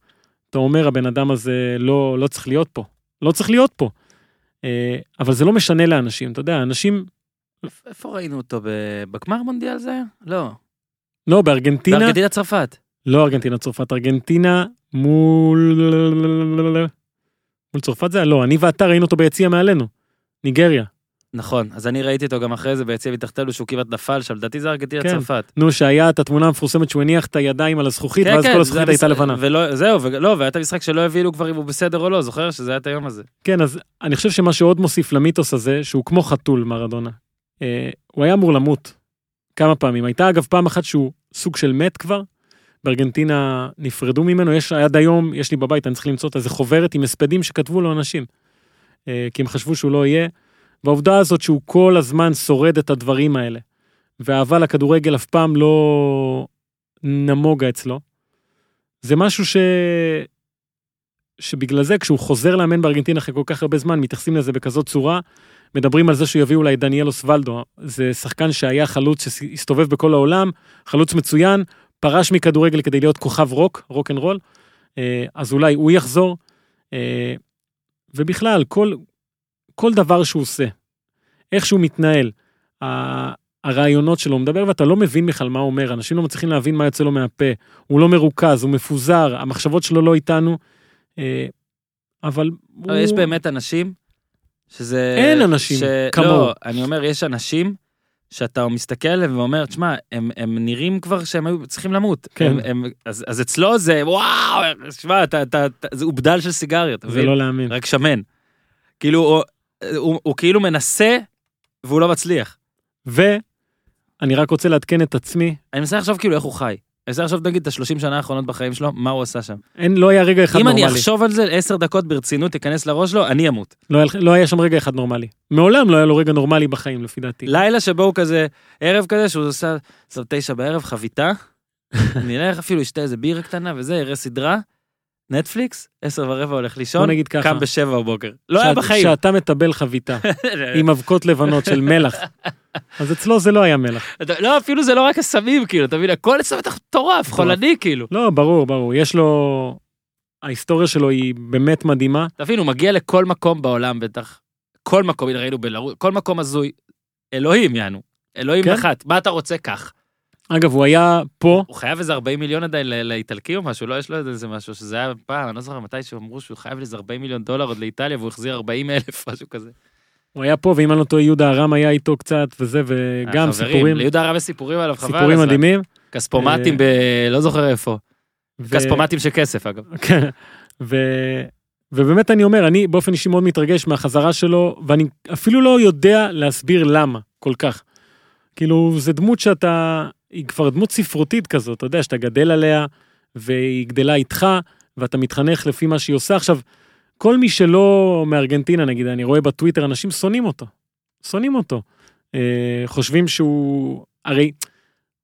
אתה אומר, הבן אדם הזה לא, לא צריך להיות פה. לא צריך להיות פה. אה, אבל זה לא משנה לאנשים, אתה יודע, אנשים, איפה ראינו אותו? בגמר מונדיאל זה היה? לא. לא, בארגנטינה, בארגנטינה צרפת. לא ארגנטינה צרפת, ארגנטינה מול... מול צרפת זה היה? לא, אני ואתה ראינו אותו ביציע מעלינו. ניגריה. נכון, אז אני ראיתי אותו גם אחרי זה ביציע מתחתנו שהוא כמעט נפל שם, לדעתי זה ארגנטינה כן. צרפת. נו, שהיה את התמונה המפורסמת שהוא הניח את הידיים על הזכוכית, ואז כל זה הזכוכית הייתה המשחק- לבנה. ולא, זהו, ולא, והיה את המשחק שלא הבינו כבר אם הוא בסדר או לא, זוכר שזה היה את היום הזה. כן, אז אני חושב שמה שעוד מוסיף למיתוס הזה, שהוא כמו חתול מרדונה. אה, הוא היה אמור למות כמה פעמים. הייתה אגב פעם אחת שהוא סוג של מת כבר, בארגנטינה נפרדו ממנו, יש עד היום, יש לי בבית, אני צריך למצוא את איזה חוברת עם הספדים שכתבו לו אנשים. אה, כי הם חשבו שהוא לא יהיה. והעובדה הזאת שהוא כל הזמן שורד את הדברים האלה, והאהבה לכדורגל אף פעם לא נמוגה אצלו, זה משהו ש... שבגלל זה כשהוא חוזר לאמן בארגנטינה אחרי כל כך הרבה זמן, מתייחסים לזה בכזאת צורה, מדברים על זה שיביאו אולי דניאל אוסוולדו, זה שחקן שהיה חלוץ שהסתובב בכל העולם, חלוץ מצוין, פרש מכדורגל כדי להיות כוכב רוק, רוק אנד רול, אה, אז אולי הוא יחזור. אה, ובכלל, כל, כל דבר שהוא עושה, איך שהוא מתנהל, הרעיונות שלו, הוא מדבר ואתה לא מבין בכלל מה הוא אומר, אנשים לא מצליחים להבין מה יוצא לו מהפה, הוא לא מרוכז, הוא מפוזר, המחשבות שלו לא איתנו, אה, אבל אבל יש באמת אנשים שזה... אין אנשים כמוהו. לא, אני אומר, יש אנשים שאתה מסתכל עליהם ואומר, תשמע, הם, הם נראים כבר שהם היו צריכים למות. כן. הם, הם, אז, אז אצלו זה, וואו, תשמע, אתה, אתה, אתה, זה הוא בדל של סיגריות, זה מבין? לא להאמין. רק שמן. כאילו, הוא, הוא, כאילו מנסה והוא לא מצליח. ואני רק רוצה לעדכן את עצמי, אני מנסה לחשוב כאילו איך הוא חי. אני מנסה לחשוב נגיד את השלושים שנה האחרונות בחיים שלו, מה הוא עשה שם. אין, לא היה רגע אחד אם נורמלי. אני אחשוב על זה עשר דקות ברצינות, תיכנס לראש לו, אני אמות. לא, היה, לא היה שם רגע אחד נורמלי. מעולם לא היה לו רגע נורמלי בחיים, לפי דעתי. לילה שבו הוא כזה, ערב כזה, שהוא עושה, עושה תשע בערב, חביתה, *laughs* נלך אפילו, ישתה איזה בירה קטנה וזה, יראה סדרה, נטפליקס, עשר ורבע הולך לישון, בוא נגיד ככה. קם בשבע בבוקר. לא היה בחיים. שאתה מטבל חביתה *laughs* עם אבקות לבנות של מלח, אז אצלו זה לא היה מלח. לא, אפילו זה לא רק הסמים, כאילו, אתה מבין, הכל אצלו בטח מטורף, חולני, כאילו. לא, ברור, ברור. יש לו... ההיסטוריה שלו היא באמת מדהימה. תבין, הוא מגיע לכל מקום בעולם בטח. כל מקום, הנה ראינו בלרוס, כל מקום הזוי. אלוהים, יענו. אלוהים כן. נחת, מה אתה רוצה? קח. אגב, הוא היה פה, הוא חייב איזה 40 מיליון עדיין לאיטלקי או משהו, לא יש לו איזה משהו, שזה היה פעם, אני לא זוכר מתי שאמרו שהוא חייב איזה 40 מיליון דולר עוד לאיטליה והוא החזיר 40 אלף, *laughs* משהו כזה. הוא היה פה, ואם אני לא טועה, יהודה ארם היה איתו קצת, וזה, וגם אה, סיפורים, ליהודה הרבה סיפורים עליו, חבל. סיפורים. מדהימים. כספומטים ב... לא זוכר איפה. כספומטים של כסף אגב. *laughs* כן, ו... ובאמת אני אומר, אני באופן אישי מאוד מתרגש מהחזרה שלו, ואני אפילו לא יודע להסביר למה כל כך. כאילו, זה דמות שאתה, היא כבר דמות ספרותית כזאת, אתה יודע, שאתה גדל עליה, והיא גדלה איתך, ואתה מתחנך לפי מה שהיא עושה. עכשיו, כל מי שלא מארגנטינה, נגיד, אני רואה בטוויטר, אנשים שונאים אותו. שונאים אותו. אה, חושבים שהוא, הרי,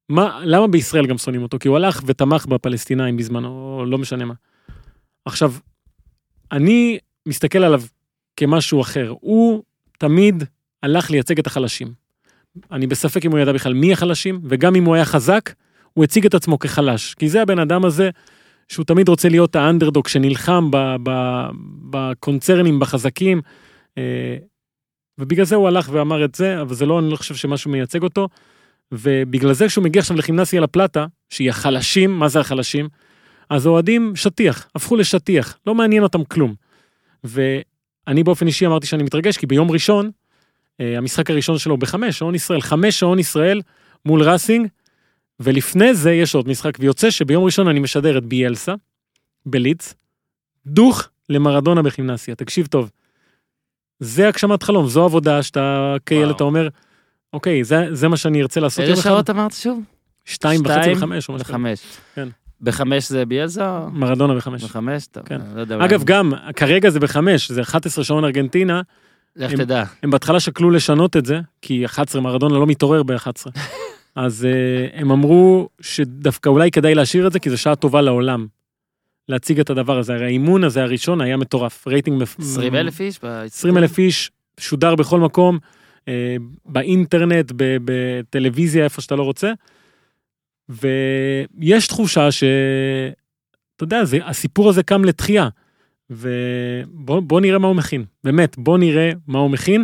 מה, למה בישראל גם שונאים אותו? כי הוא הלך ותמך בפלסטינאים בזמנו, לא משנה מה. עכשיו, אני מסתכל עליו כמשהו אחר. הוא תמיד הלך לייצג את החלשים. אני בספק אם הוא ידע בכלל מי החלשים, וגם אם הוא היה חזק, הוא הציג את עצמו כחלש. כי זה הבן אדם הזה שהוא תמיד רוצה להיות האנדרדוג שנלחם בקונצרנים, בחזקים. אה, ובגלל זה הוא הלך ואמר את זה, אבל זה לא, אני לא חושב שמשהו מייצג אותו. ובגלל זה כשהוא מגיע עכשיו לכימנסיה לפלטה, שהיא החלשים, מה זה החלשים? אז האוהדים שטיח, הפכו לשטיח, לא מעניין אותם כלום. ואני באופן אישי אמרתי שאני מתרגש, כי ביום ראשון, המשחק הראשון שלו בחמש, שעון ישראל, חמש שעון ישראל מול ראסינג, ולפני זה יש עוד משחק, ויוצא שביום ראשון אני משדר את ביאלסה, בליץ, דוך למרדונה בכימנסיה, תקשיב טוב. זה הגשמת חלום, זו עבודה שאתה כילד. אתה אומר, אוקיי, זה, זה מה שאני ארצה לעשות איזה. שעות אמרת שוב? שתיים וחצי וחמש. בחמש. כן. בחמש זה ביאלזה או? מרדונה בחמש. בחמש? טוב, כן. לא יודע. אגב, אולי- גם, כרגע זה בחמש, זה 11 שעון ארגנטינה, לך תדע. הם בהתחלה שקלו לשנות את זה, כי 11 מרדונה לא מתעורר ב-11. אז uh, הם אמרו שדווקא אולי כדאי להשאיר את זה, כי זו שעה טובה לעולם. להציג את הדבר הזה. הרי האימון הזה הראשון היה מטורף, רייטינג... מפ- 20 אלף איש? 20 אלף איש, שודר בכל מקום, אה, באינטרנט, בטלוויזיה, איפה שאתה לא רוצה. ויש תחושה ש... אתה יודע, זה, הסיפור הזה קם לתחייה. ובוא בוא נראה מה הוא מכין. באמת, בוא נראה מה הוא מכין.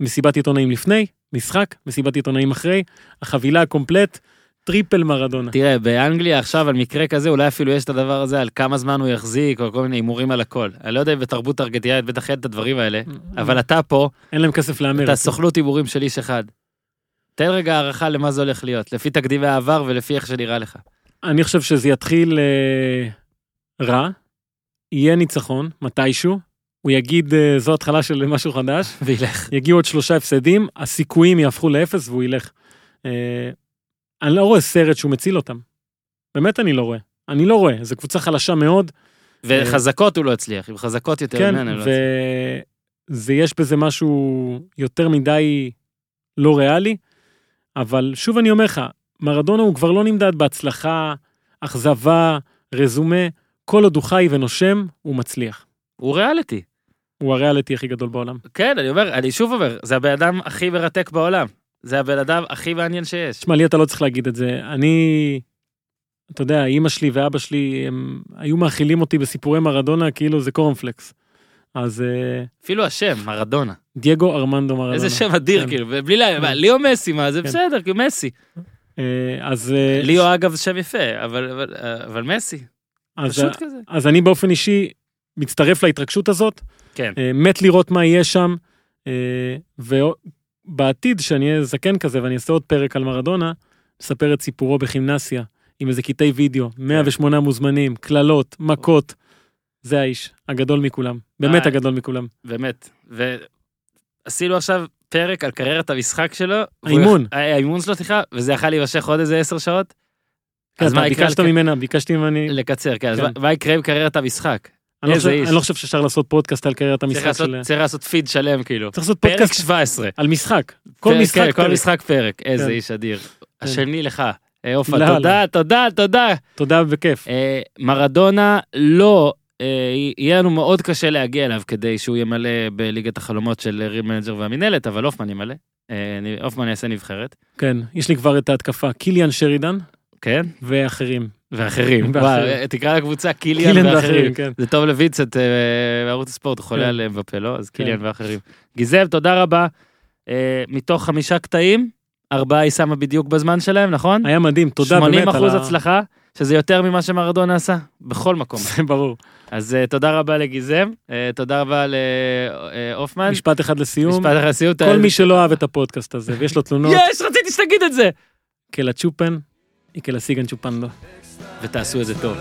מסיבת עיתונאים לפני, משחק, מסיבת עיתונאים אחרי, החבילה הקומפלט, triple מרדונה. תראה, באנגליה עכשיו על מקרה כזה, אולי אפילו יש את הדבר הזה על כמה זמן הוא יחזיק, או כל מיני הימורים על הכל. אני לא יודע אם בתרבות ארגנטינאית בטח אין את הדברים האלה, אבל אתה פה, אין להם כסף להמר. אתה סוכנות הימורים של איש אחד. תן רגע הערכה למה זה הולך להיות, לפי תקדימי העבר ולפי איך שנראה לך. אני חושב שזה יתחיל אה, רע, יהיה ניצחון, מתישהו, הוא יגיד אה, זו התחלה של משהו חדש, *laughs* וילך. יגיעו עוד שלושה הפסדים, הסיכויים יהפכו לאפס והוא ילך. אה, אני לא רואה סרט שהוא מציל אותם. באמת אני לא רואה. אני לא רואה, זו קבוצה חלשה מאוד, וחזקות הוא לא הצליח, עם חזקות יותר כן, ממנו הוא לא הצליח. וזה יש בזה משהו יותר מדי לא ריאלי, אבל שוב אני אומר לך, מרדונה הוא כבר לא נמדד בהצלחה, אכזבה, רזומה, כל עוד הוא חי ונושם, הוא מצליח. הוא ריאליטי. הוא הריאליטי הכי גדול בעולם. כן, אני אומר, אני שוב אומר, זה הבן אדם הכי מרתק בעולם. זה הבן אדם הכי מעניין שיש. תשמע, לי אתה לא צריך להגיד את זה. אני, אתה יודע, אימא שלי ואבא שלי, הם היו מאכילים אותי בסיפורי מרדונה כאילו זה קורנפלקס. אז אה, אפילו השם, מרדונה. דייגו ארמנדו מרדונה. איזה שם אדיר, כן. כאילו, ובלי לה... מה, ליאו מסי, מה, זה כן. בסדר, כאילו מסי. אה, אז... אה, ליאו אגב שם יפה, אבל- אבל אבל מסי, אז, פשוט כזה. אז אני באופן אישי מצטרף להתרגשות הזאת, כן. אה, מת לראות מה יהיה שם, אה, ובעתיד, שאני אהיה זקן כזה ואני אעשה עוד פרק על מרדונה, נספר את סיפורו בכימנסיה, עם איזה קטעי וידאו, 108 מוזמנים, קללות, מכות. זה האיש, הגדול מכולם, באמת אה, הגדול מכולם. באמת. ועשינו עכשיו פרק על קריירת המשחק שלו. האימון. האימון שלו, סליחה, וזה יכול להימשך עוד איזה עשר שעות. אז מה יקרה? ביקשת ממנה, ביקשתי ממני, לקצר, כן, אז כן. מה- יקרה עם קריירת המשחק? אני לא חושב- לא שאפשר לעשות פודקאסט על קריירת המשחק של... צריך לעשות פיד שלם, כאילו. צריך לעשות פרק פודקאסט 17. על משחק. כל משחק כן, כל פרק. משחק פרק. איזה כן. איש אדיר. השני לך. אה, עופר, לא, תודה, תודה, תודה. תודה בכיף. אה, מרדונה לא, אה, יהיה לנו מאוד קשה להגיע אליו כדי שהוא ימלא בליגת החלומות של Real Manager והמינהלת, אבל הופמן ימלא. אה, הופמן יעשה נבחרת. כן, יש לי כבר את ההתקפה, קיליאן שרידן כן? ואחרים. ואחרים. תקרא לקבוצה קיליאן ואחרים. ואחרים, כן. זה טוב לוינסנט אה, בערוץ הספורט, הוא חולה כן. על מבפה, לא? אז קיליאן כן. ואחרים. גיזל, תודה רבה. אה, מתוך חמישה קטעים, ארבעה היא שמה בדיוק בזמן שלהם, נכון? היה מדהים, תודה 80 באמת על אחוז ה... הצלחה, שזה יותר ממה שמרדונה עשה, בכל מקום. זה *laughs* ברור. אז אה, תודה רבה לגיזם, אה, תודה רבה להופמן. משפט אחד לסיום. משפט אחד לסיום. כל מי שלא אהב את הפודקאסט הזה ויש לו תלונות, יש, רציתי שתגיד את זה! que la sigan chupando. ותעשו את זה טוב.